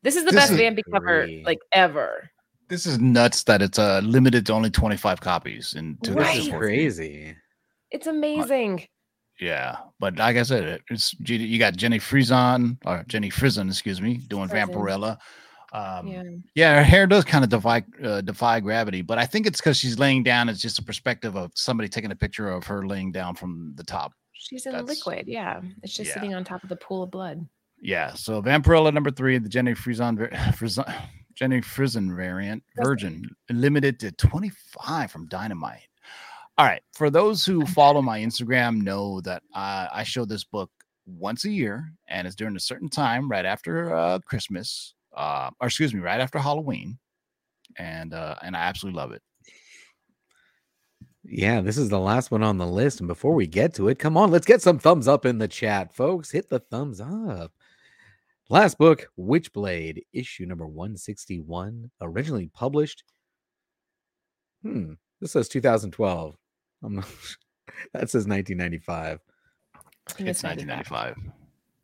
This is the This best is Vampy cover like ever. This is nuts that it's uh, limited to only 25 copies in Right. This is crazy. It's amazing. Yeah, but like I said, it's you got Jenny Frison or Jenny Frison, excuse me, doing Frison. Vampirella. Um, Yeah. yeah. her hair does kind of defy uh, defy gravity, but I think it's because she's laying down. It's just a perspective of somebody taking a picture of her laying down from the top. She's in That's- liquid. Yeah. It's just yeah. sitting on top of the pool of blood. Yeah, so Vampirella number three, the Jenny Frison, Jenny Frison variant. Virgin, limited to 25 from Dynamite. All right, for those who follow my Instagram, know that uh, I show this book once a year, and it's during a certain time, right after uh, Christmas, uh, or excuse me, right after Halloween, and uh, and I absolutely love it. Yeah, this is the last one on the list. And before we get to it, come on, let's get some thumbs up in the chat, folks. Hit the thumbs up. Last book, Witchblade, issue number 161, originally published. Hmm, this says 2012. I'm not, that says 1995. It's 1995.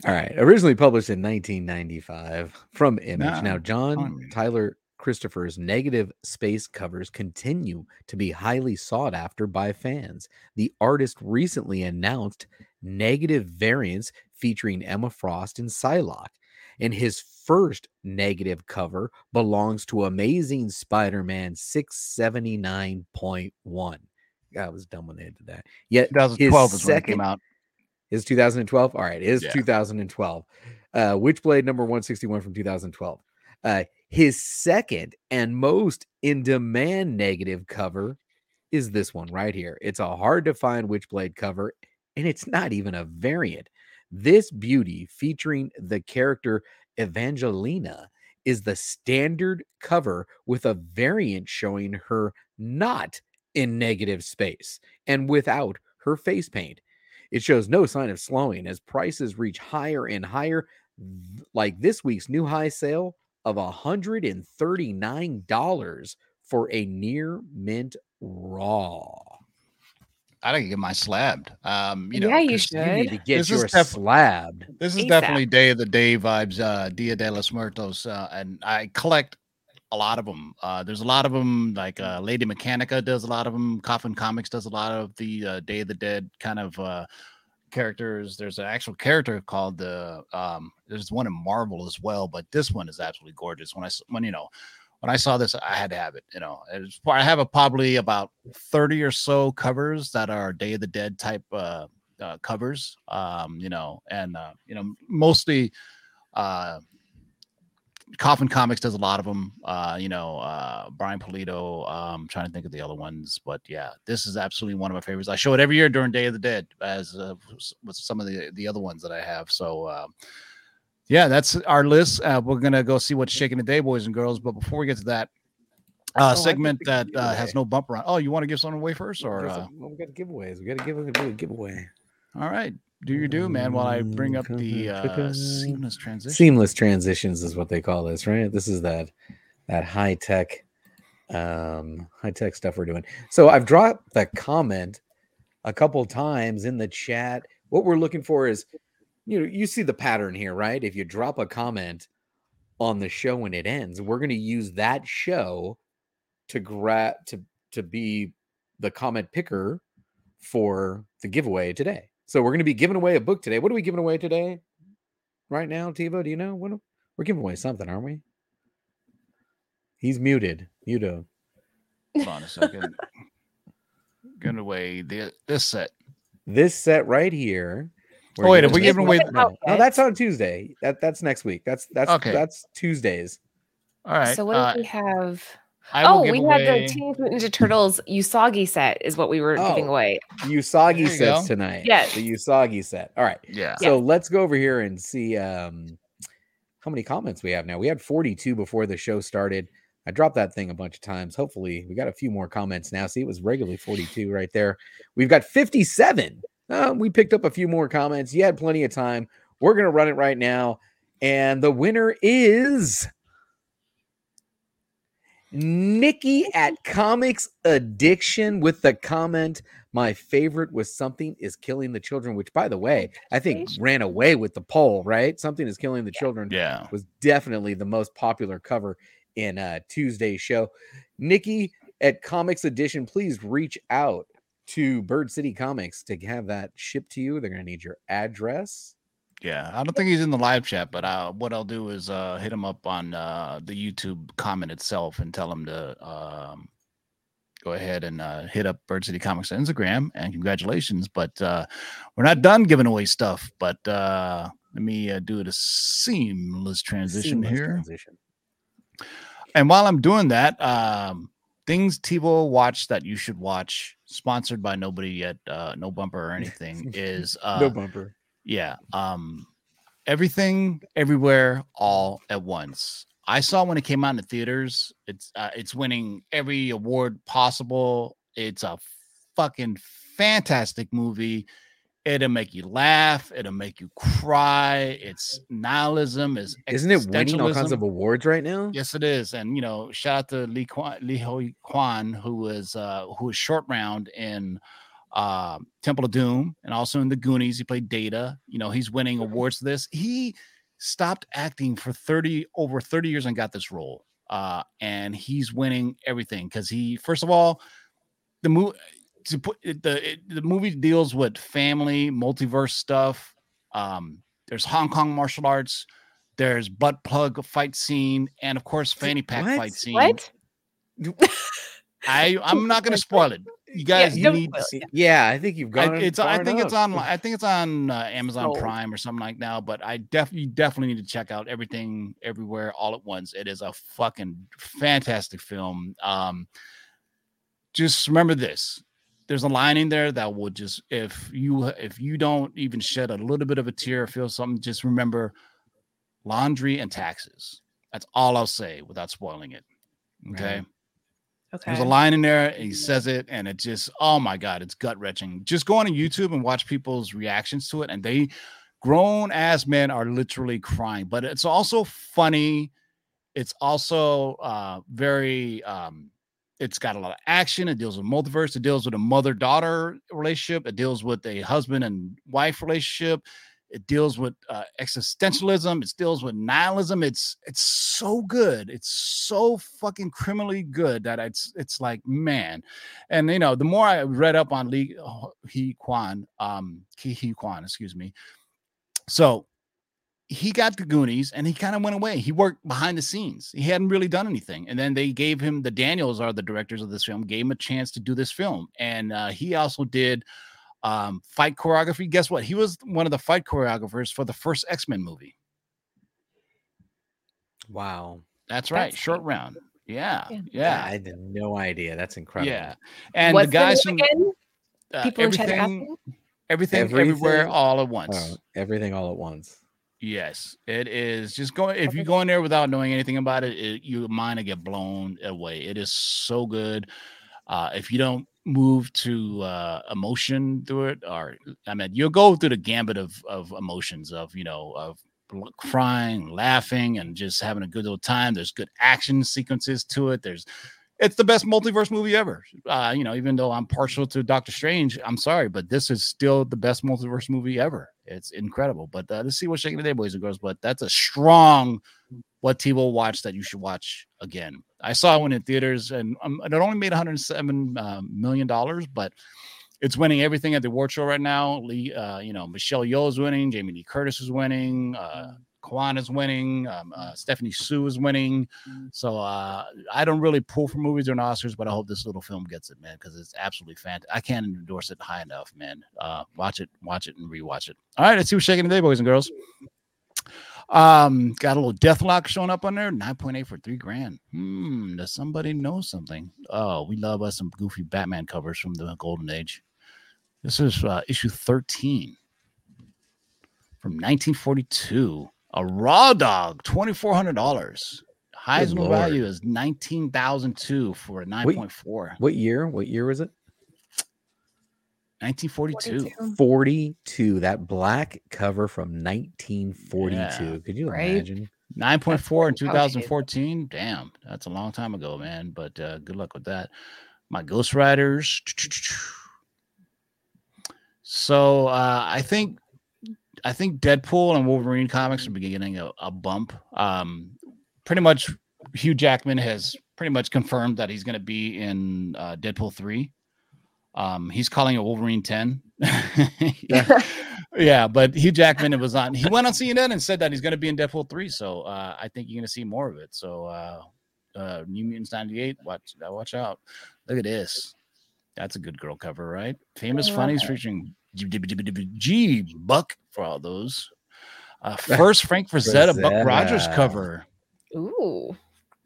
All right. Originally published in 1995 from Image. Nah, now, John. Tyler Christopher's negative space covers continue to be highly sought after by fans. The artist recently announced negative variants featuring Emma Frost and Psylocke. And his first negative cover belongs to Amazing Spider Man 679.1. I was dumb when they did that. Yet his 2012 is when it came out. Is 2012? All right, it is Yeah. 2012. Uh, Witchblade number 161 from 2012. Uh, his second and most in demand negative cover is this one right here. It's a hard to find Witchblade cover, and it's not even a variant. This beauty featuring the character Evangelina is the standard cover with a variant showing her not in negative space and without her face paint. It shows no sign of slowing as prices reach higher and higher, like this week's new high sale of $139 for a near mint raw. I gotta get my slabbed. Um, you know, Yeah, you 'cause You need to get This is your def- slabbed. This is ASAP. definitely Day of the Day vibes, uh, Dia de los Muertos, uh, and I collect a lot of them. Uh, there's a lot of them, like uh, Lady Mechanika does a lot of them. Coffin Comics does a lot of the uh, Day of the Dead kind of uh, characters. There's an actual character called the. Um, there's one in Marvel as well, but this one is absolutely gorgeous. When I when you know when I saw this, I had to have it. You know, it's, I have a, probably about thirty or so covers that are Day of the Dead type uh, uh, covers. Um, you know, and you know, mostly Coffin Comics does a lot of them. Uh, you know, uh, Brian Pulido. Um, trying to think of the other ones, but yeah, this is absolutely one of my favorites. I show it every year during Day of the Dead, as uh, with some of the the other ones that I have. So. Uh, yeah, that's our list. Uh, we're gonna go see what's shaking today, boys and girls. But before we get to that, Oh, uh, thought segment that uh, has no bumper on. Oh, you want to give something away first, or uh, we got giveaways. We got to give a giveaway. all right, do your do, man. While I bring up the Mm, uh, seamless transition. Seamless transitions is what they call this, right? This is that that high tech, um, high tech stuff we're doing. So I've dropped the comment a couple times in the chat. What we're looking for is, you know, you see the pattern here, right? If you drop a comment on the show when it ends, we're going to use that show to grab to to be the comment picker for the giveaway today. So we're going to be giving away a book today. What are we giving away today? Right now, Tivo, do you know what we're giving away something, aren't we? He's muted. Muto. Hold on a second. Giving away the this set. This set right here. we're Oh, wait, are giving we giving away- No, no, that's on Tuesday. That that's next week. That's that's Okay. that's Tuesdays. All right. so what uh, do we have? I will Oh, give we away- had the Teenage Mutant Ninja Turtles Usagi set is what we were giving Oh. away. Usagi sets go. tonight. Yes. The Usagi set. All right. Yeah. So let's go over here and see um how many comments we have now. We had 42 before the show started. I dropped that thing a bunch of times. Hopefully, we got a few more comments now. See, it was regularly 42 right there. We've got 57. Uh, we picked up a few more comments. You had plenty of time. We're going to run it right now. And the winner is Nikki at Comics Addiction with the comment My favorite was Something is Killing the Children, which, by the way, I think ran away with the poll, right? Something is Killing the Children Yeah. was definitely the most popular cover in uh, Tuesday's show. Nikki at Comics Edition, please reach out to Bird City Comics to have that shipped to you. They're going to need your address. Yeah, I don't think he's in the live chat, but uh, what I'll do is uh, hit him up on uh, the YouTube comment itself and tell him to um, go ahead and uh, hit up Bird City Comics on Instagram. And congratulations! But uh, we're not done giving away stuff. But uh, let me uh, do the seamless transition Seamless here. transition. And while I'm doing that, um, things TiVo watch that you should watch, sponsored by nobody yet, uh, no bumper or anything, is uh, no bumper. Yeah. Um everything everywhere all at once. I saw when it came out in the theaters. It's uh, it's winning every award possible. It's a fucking fantastic movie. It'll make you laugh. It'll make you cry. It's nihilism. Is Isn't it winning all kinds of awards right now? Yes, it is. And you know, shout out to Lee Kwan, Lee Ho Kwan, who was uh who was short round in uh Temple of Doom and also in the Goonies. He played Data. You know, he's winning awards for this. He stopped acting for 30 over 30 years and got this role. Uh and he's winning everything because he first of all, the movie to put it- the it, the movie deals with family, multiverse stuff. Um, there's Hong Kong martial arts, there's butt plug fight scene, and of course fanny pack What? fight scene. What? I I'm not gonna spoil it. You guys, you need. spoil to it, see- Yeah, I think you've got gone. it's I far think it's on I think it's on uh, Amazon Sold. Prime or something like now. But I definitely definitely need to check out everything everywhere all at once. It is a fucking fantastic film. Um, just remember this: there's a line in there that will just if you if you don't even shed a little bit of a tear or feel something, just remember laundry and taxes. That's all I'll say without spoiling it. Okay. Right. Okay. There's a line in there, and he says it, and it just, oh my god, it's gut wrenching. Just go on YouTube and watch people's reactions to it, and they, grown ass men, are literally crying. But it's also funny. It's also uh, very. Um, it's got a lot of action. It deals with multiverse. It deals with a mother-daughter relationship. It deals with a husband and wife relationship. It deals with uh, existentialism. It deals with nihilism. It's it's so good. It's so fucking criminally good that it's it's like man. And you know, the more I read up on Lee He Kwan, um, Ki Kwan, excuse me. So he got the Goonies and he kind of went away. He worked behind the scenes. He hadn't really done anything. And then they gave him the Daniels are the directors of this film, gave him a chance to do this film. And uh, he also did um, fight choreography. Guess what? He was one of the fight choreographers for the first X Men movie. Wow. That's right, That's short neat. round. Yeah, Yeah. yeah, I had no idea. That's incredible. yeah. And What's the guys name from again? uh, People in chat everything, everything, everywhere, all at once. Oh, everything all at once. Yes, it is. Just going if you go in there without knowing anything about it, it your mind will get blown away. It is so good. Uh, if you don't move to uh, emotion through it, or I mean, you'll go through the gambit of of emotions of you know of crying, laughing, and just having a good old time. There's good action sequences to it. There's it's the best multiverse movie ever. Uh, you know, even though I'm partial to Doctor Strange, I'm sorry, but this is still the best multiverse movie ever. It's incredible. But uh, let's see what's shaking today, boys and girls. But that's a strong what T will watch that you should watch again. I saw one in theaters, and um, it only made 107 uh, million dollars, but it's winning everything at the award show right now. Lee, uh, you know, Michelle Yeoh is winning, Jamie Lee Curtis is winning, uh, Quan is winning, um, uh, Stephanie Hsu is winning. So uh, I don't really pull for movies or Oscars, but I hope this little film gets it, man, because it's absolutely fantastic. I can't endorse it high enough, man. Uh, watch it, watch it, and rewatch it. All right, let's see what's shaking today, boys and girls. Um, got a little Deathlok showing up on there, 9.8 for three grand. Hmm, does somebody know something? Oh, we love us some goofy Batman covers from the golden age. This is uh, issue 13 from 1942. A raw dog, $2,400. Highest Good no lord. value is 19,002 for a 9.4. What year? What year was it? 1942. 42. That black cover from 1942. Yeah. Could you Right? imagine? 9.4 in That's what- 2014. Damn, that's a long time ago, man. But uh, good luck with that. My Ghost Riders. So uh, I think I think Deadpool and Wolverine comics are beginning a, a bump. Um, pretty much Hugh Jackman has pretty much confirmed that he's going to be in uh, Deadpool 3. Um, he's calling it Wolverine 10. yeah, but Hugh Jackman it was on. He went on CNN and said that he's going to be in Deadpool 3. So uh, I think you're going to see more of it. So uh, uh, New Mutants 98, watch uh, watch out. Look at this. That's a good girl cover, right? Famous I Funnies it. featuring G Buck for all those. Uh, first Frank Frazetta, Buck Rogers cover. Ooh.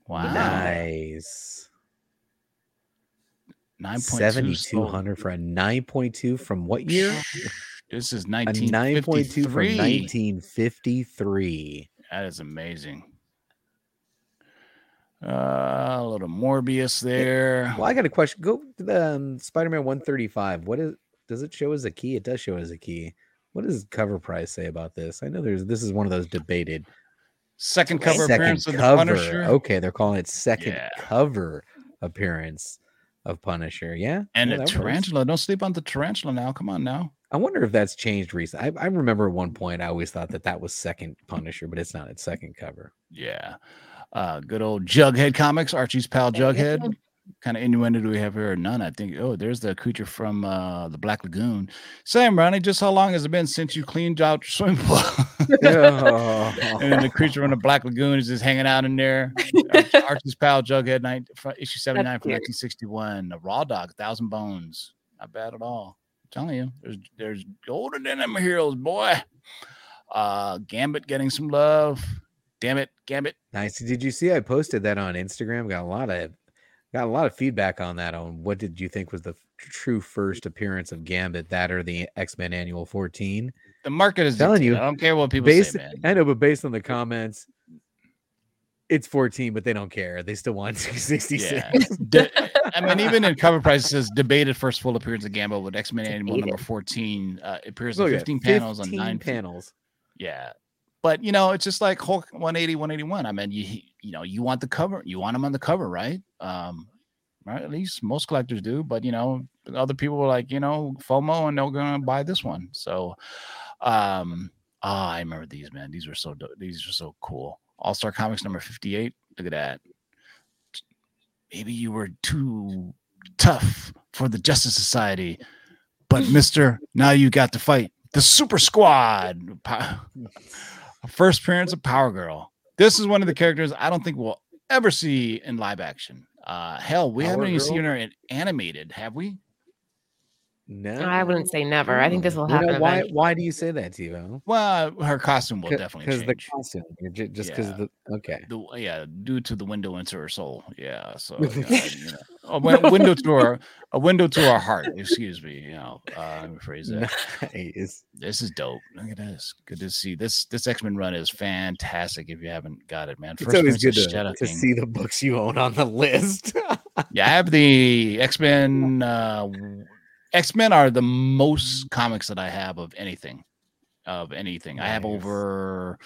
Wow. Nice. 9.2 7200 for a 9.2 from what year? This is A 9.2 from 1953. 1953. That is amazing. Uh, a little Morbius there. Well, I got a question. Go to the um, Spider-Man 135. What is does it show as a key? It does show as a key. What does cover price say about this? I know there's this is one of those debated Second cover second appearance of the. Punisher. Okay, they're calling it second Yeah. cover appearance of Punisher. Yeah, And yeah, a that works. tarantula. Don't sleep on the tarantula now. Come on now. I wonder if that's changed recently. I, I remember at one point I always thought that that was second Punisher, but it's not. It's second cover. Yeah. Uh, good old Jughead comics, Archie's pal Jughead. Kind of innuendo do we have here? None. I think. Oh, there's the creature from uh, the Black Lagoon. Sam, Ronnie, just how long has it been since you cleaned out your swimming pool? and the creature from the Black Lagoon is just hanging out in there. Archie's pal Jughead, nine, issue 79 from 1961. A Raw Dog, Thousand Bones. Not bad at all. I'm telling you, there's there's golden in them heroes, boy. Uh Gambit getting some love. Damn it, Gambit. Nice. Did you see I posted that on Instagram? Got a lot of got a lot of feedback on that. On what did you think was the true first appearance of Gambit? That or the X Men Annual 14? The market is Telling you, I don't care what people Based, say, man. I know, but based on the comments, it's 14, but they don't care. They still want 66. Yeah. De- I mean, even in cover price, it says debated first full appearance of Gambit with X Men Annual number 14. Uh, appears in Look at 15 panels on nine panels. Yeah. But you know, it's just like Hulk 180, 181. I mean, you you know, you want the cover, you want them on the cover, right? Um, right. At least most collectors do, but you know, other people were like, you know, FOMO and they're gonna buy this one. So um ah, I remember these man. These were so do- these are so cool. All-Star Comics number 58. Look at that. Maybe you were too tough for the Justice Society, but Mister, now you got to fight the Super Squad. First appearance of Power Girl. This is one of the characters I don't think we'll ever see in live action. Uh, hell, we haven't even Girl? seen her in animated, have we? No, I wouldn't say never. I think this will You know, happen. why? eventually. Why do you say that, TiVo? Well, her costume will definitely Because the costume, just because Yeah. the okay. The, yeah, due to the window into her soul. Yeah, so you know, you know, a win- window to her, a window to our heart. Excuse me. You know, uh, let me phrase that. Nice. This is dope. Look at this. Good to see this. This X Men run is fantastic. If you haven't got it, man. It's always good appearance of to, Shadow to King. see the books you own on the list. Yeah, I have the X Men. Uh, X Men are the most comics that I have of anything, of anything. I have Nice. over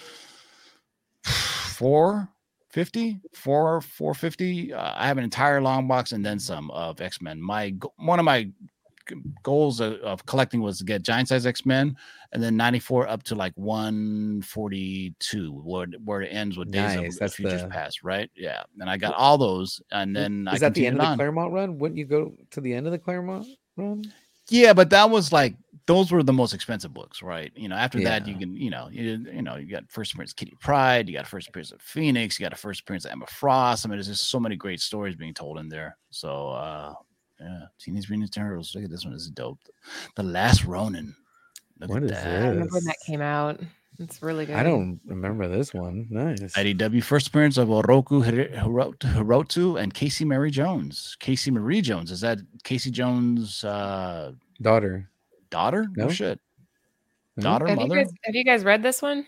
four fifty, four four fifty. Uh, I have an entire long box and then some of X Men. My one of my goals of, of collecting was to get giant size X Men, and then ninety four up to like one forty two, where where it ends with Days Nice, of that's Futures the- Past, right? Yeah, and I got all those, and then I Is that the end of the on. Claremont run? Wouldn't you go to the end of the Claremont? Yeah, but that was like those were the most expensive books, right? You know, after that you can, you know, you, you know, you got first appearance of Kitty Pryde, you got first appearance of Phoenix, you got a first appearance of Emma Frost. I mean, there's just so many great stories being told in there. So uh yeah, Teenage Mutant Ninja Turtles. Look at this one, this is dope. The Last Ronin. Look What at is that. I remember when that came out. It's really good. I don't remember this one. Nice. IDW first appearance of Oroku Hiro- Hiro- Hirotu and Casey Mary Jones. Casey Marie Jones. Is that Casey Jones' uh, Daughter. daughter? No, No. shit. No? Daughter, Have you mother? guys have you guys read this one?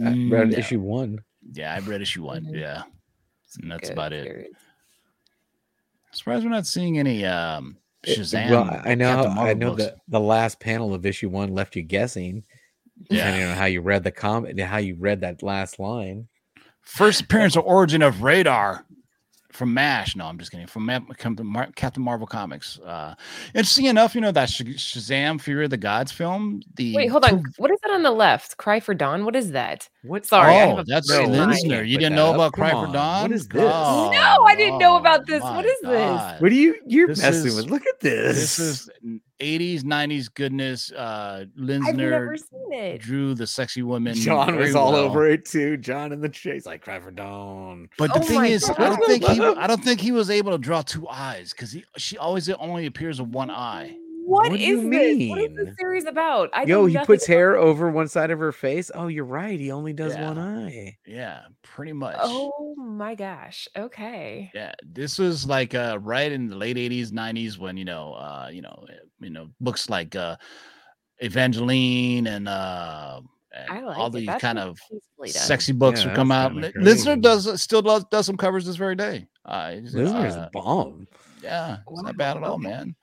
I read No. issue one. Yeah, I've read issue one. Yeah. And that's Good about it. series. Surprised we're not seeing any um It- Shazam. well, I know. I know books. that the last panel of issue one left you guessing, depending on how you read the comment, how you read that last line. First appearance or origin of Radar from MASH. No, I'm just kidding. From Captain Marvel Comics. Uh interesting enough, you know, that Sh- Shazam Fury of the Gods film. The Wait, hold on. two- What is that on the left? Cry for Dawn. What is that? What? Sorry, Oh, that's very No. Linsner. You didn't know up. about Come Cry on. for Dawn? What is this? Oh, No, I didn't know about this. my What is this? What are you? You're This messing is- with. Look at this. This is 80s, 90s goodness. Uh I've never Linsner seen it. drew the sexy woman. John was all well. over it too. John in the chase, like cry for dawn. But the Oh thing my is, I don't think he I don't think he was able to draw two eyes because he she always only appears with one eye. What What do is you this? What is mean? this series about? I Yo, he puts about hair this. over one side of her face. Oh, you're right. He only does one eye. Yeah, pretty much. Oh my gosh. Okay. Yeah, this was like uh right in the late 80s, 90s when you know, uh, you know, eh, you know, books like uh Evangeline and uh and I like all it. these That's kind of sexy books Yeah, would come out. kinda Linsner does still does, does some covers this very day. Uh, Linsner's uh, bomb. Yeah, it's Wow, not bad at all, man.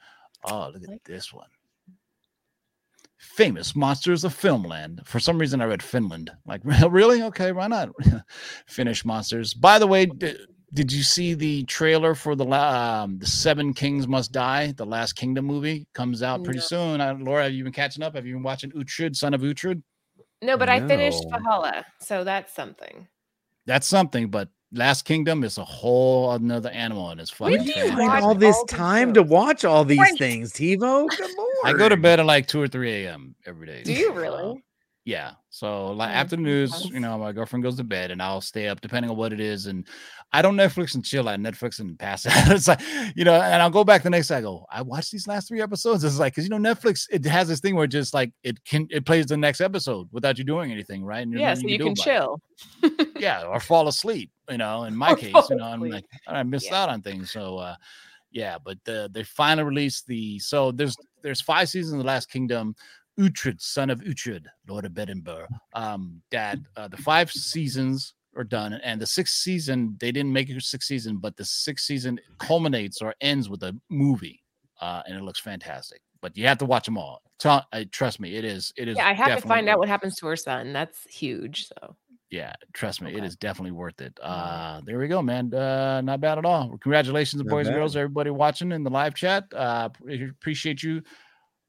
Oh, look at this one. Famous monsters of filmland. For some reason, I read Finland. Like, really? Okay, why not? Finnish monsters. By the way, d- did you see the trailer for the la- um, the Seven Kings Must Die? The Last Kingdom movie comes out pretty No. soon. Uh, Laura, have you been catching up? Have you been watching Uhtred, Son of Uhtred? No, but I finished No. Valhalla, so that's something. That's something, but Last Kingdom is a whole another animal, and it's When fucking. do you Find all this all time to watch all these things, TiVo. Good lord. I go to bed at like two or three a.m. every day. Do you really? Yeah. So like after the news, you know, my girlfriend goes to bed and I'll stay up depending on what it is. And I don't Netflix and chill. I Netflix and pass out. it's like, you know, and I'll go back the next day. I go, I watched these last three episodes. It's like, cause you know, Netflix, it has this thing where just like it can it plays the next episode without you doing anything, right? And Yeah, so you do can chill. Yeah, or fall asleep, you know, in my Or case, you know, I'm asleep. like, I missed Yeah. out on things. So uh yeah, but uh, they finally released the so there's there's five seasons of the Last Kingdom. Uhtred, son of Uhtred, Lord of Bebbanburg. Um, that uh, the five seasons are done, and the sixth season they didn't make it a sixth season, but the sixth season culminates or ends with a movie, uh, and it looks fantastic. But you have to watch them all. Tell, uh, trust me, it is. It is. Yeah, I have to find out what happens to her son. That's huge. So yeah, trust me, it Okay. is definitely worth it. Uh there we go, man. Uh not bad at all. Congratulations, Not boys and girls, everybody watching in the live chat. Uh appreciate you.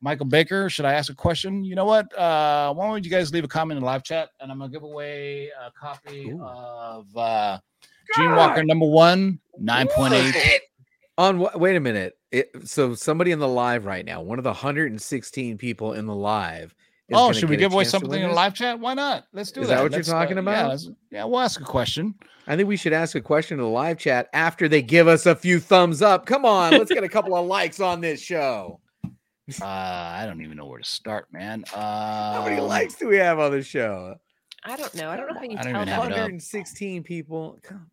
Michael Baker, should I ask a question? You know what? Uh why don't you guys leave a comment in the live chat and I'm gonna give away a copy Ooh. of uh Gene Walker number one, 9.8. On what? Wait a minute. It, so somebody in the live right now, one of the 116 people in the live. is Oh, should we give away something in the live chat? Why not? Let's do Is that. that what you're Let's, uh, talking Yeah, about? let's- yeah, we'll ask a question. I think we should ask a question in the live chat after they give us a few thumbs up. Come on, let's get a couple of likes on this show. Uh, I don't even know where to start, man. How many Um, likes do we have on the show? I don't know. I don't know how you I don't tell even have it that. up. 116 people. Come,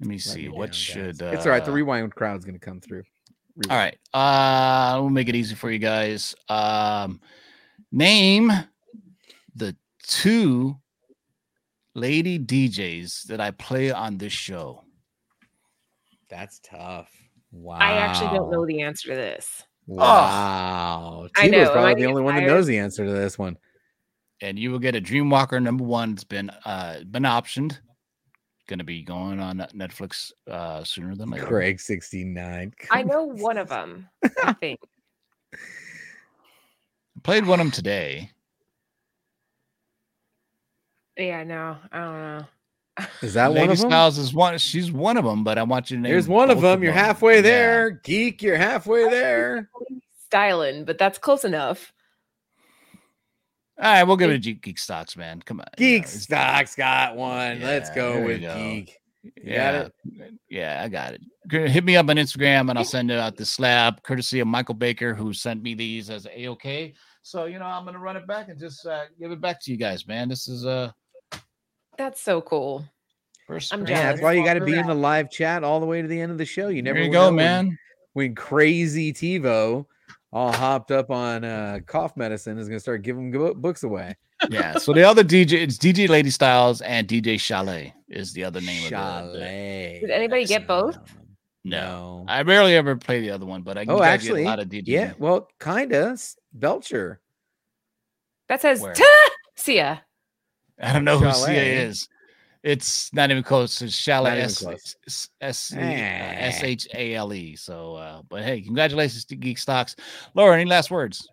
Let me let see. me What down, should? Uh, it's all right. The rewind crowd's going to come through. All right. Uh we'll make it easy for you guys. Um name the two lady DJs that I play on this show. That's tough. Wow. I actually don't know the answer to this. Wow. I Tito's know, am I probably the getting only one that knows the answer to this one. And you will get a Dreamwalker number one. It's been uh been optioned. Gonna be going on Netflix uh sooner than later. Craig 69. I know one of them. I think. Played one of them today. Yeah, no, I don't know. Is that one Lady of them? Styles is one. She's one of them, but I want you to name. There's one of both them. You're them. halfway Yeah. there. Geek, you're halfway there. Styling, but that's close enough. All right, we'll give to Geek, Geek Stocks, man. Come on, you know, Geek it's- Stocks got one. Let's go with go. Geek. You got Yeah, it? yeah, I got it. Hit me up on Instagram and I'll send it out the slab, courtesy of Michael Baker, who sent me these as a okay. So you know, I'm gonna run it back and just uh, give it back to you guys, man. This is uh That's so cool. first. I'm first- Yeah, that's why you got to be in the live chat all the way to the end of the show. You never There you go, when- man. When crazy TiVo, all hopped up on uh, cough medicine, is going to start giving books away. Yeah. So the other DJ, it's DJ Lady Styles and DJ Chalet is the other name of the- the. Chalet. Did anybody get both? No, I rarely ever play the other one, but I Oh, you guys get actually, a lot of DJ. yeah. Well, kinda. Belcher. That says Where? "Ta!" Sia. I don't know who Chalet. Sia is. It's not even close. It's Chalet Not even S close. S- S uh, Eh. S H A L E. So, uh, but hey, congratulations to Geek Stocks. Laura, any last words?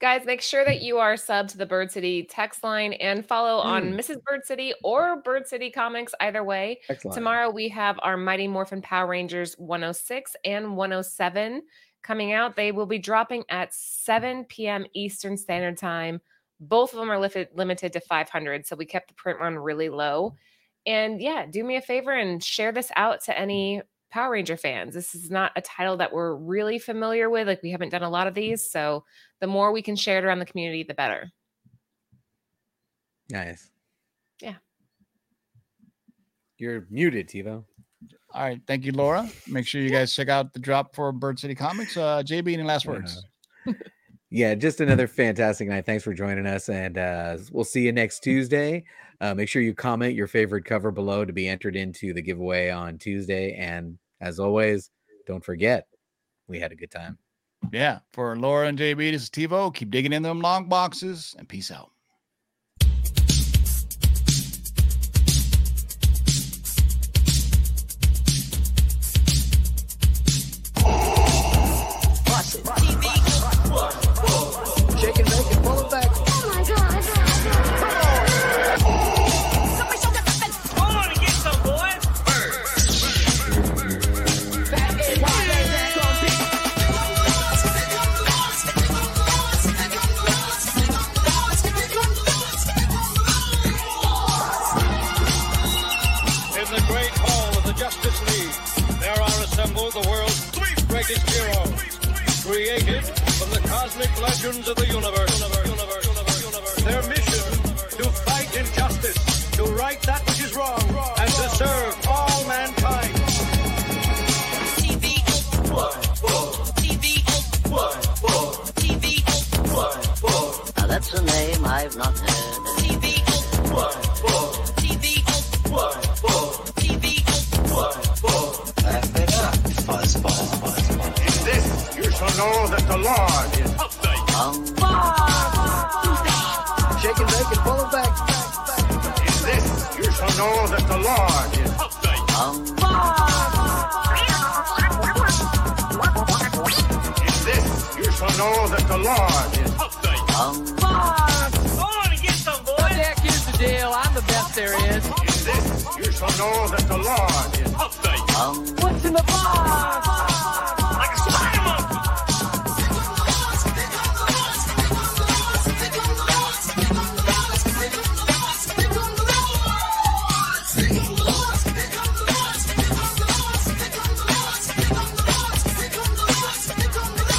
Guys, make sure that you are subbed to the Bird City text line and follow on Mm. Mrs. Bird City or Bird City Comics, either way. Excellent. Tomorrow we have our Mighty Morphin Power Rangers 106 and 107 coming out. They will be dropping at 7 p.m. Eastern Standard Time. Both of them are lifted, limited to 500, so we kept the print run really low. And yeah, do me a favor and share this out to any Power Ranger fans. This is not a title that we're really familiar with. Like we haven't done a lot of these, so the more we can share it around the community, the better. Nice. Yeah. You're muted, TiVo. All right, thank you, Laura. Make sure you guys check out the drop for Bird City Comics. Uh, JB, any last words? Yeah, just another fantastic night. Thanks for joining us, and uh, we'll see you next Tuesday. Uh, make sure you comment your favorite cover below to be entered into the giveaway on Tuesday. And as always, don't forget, we had a good time. Yeah, for Laura and JB, this is TiVo. Keep digging in them long boxes and peace out.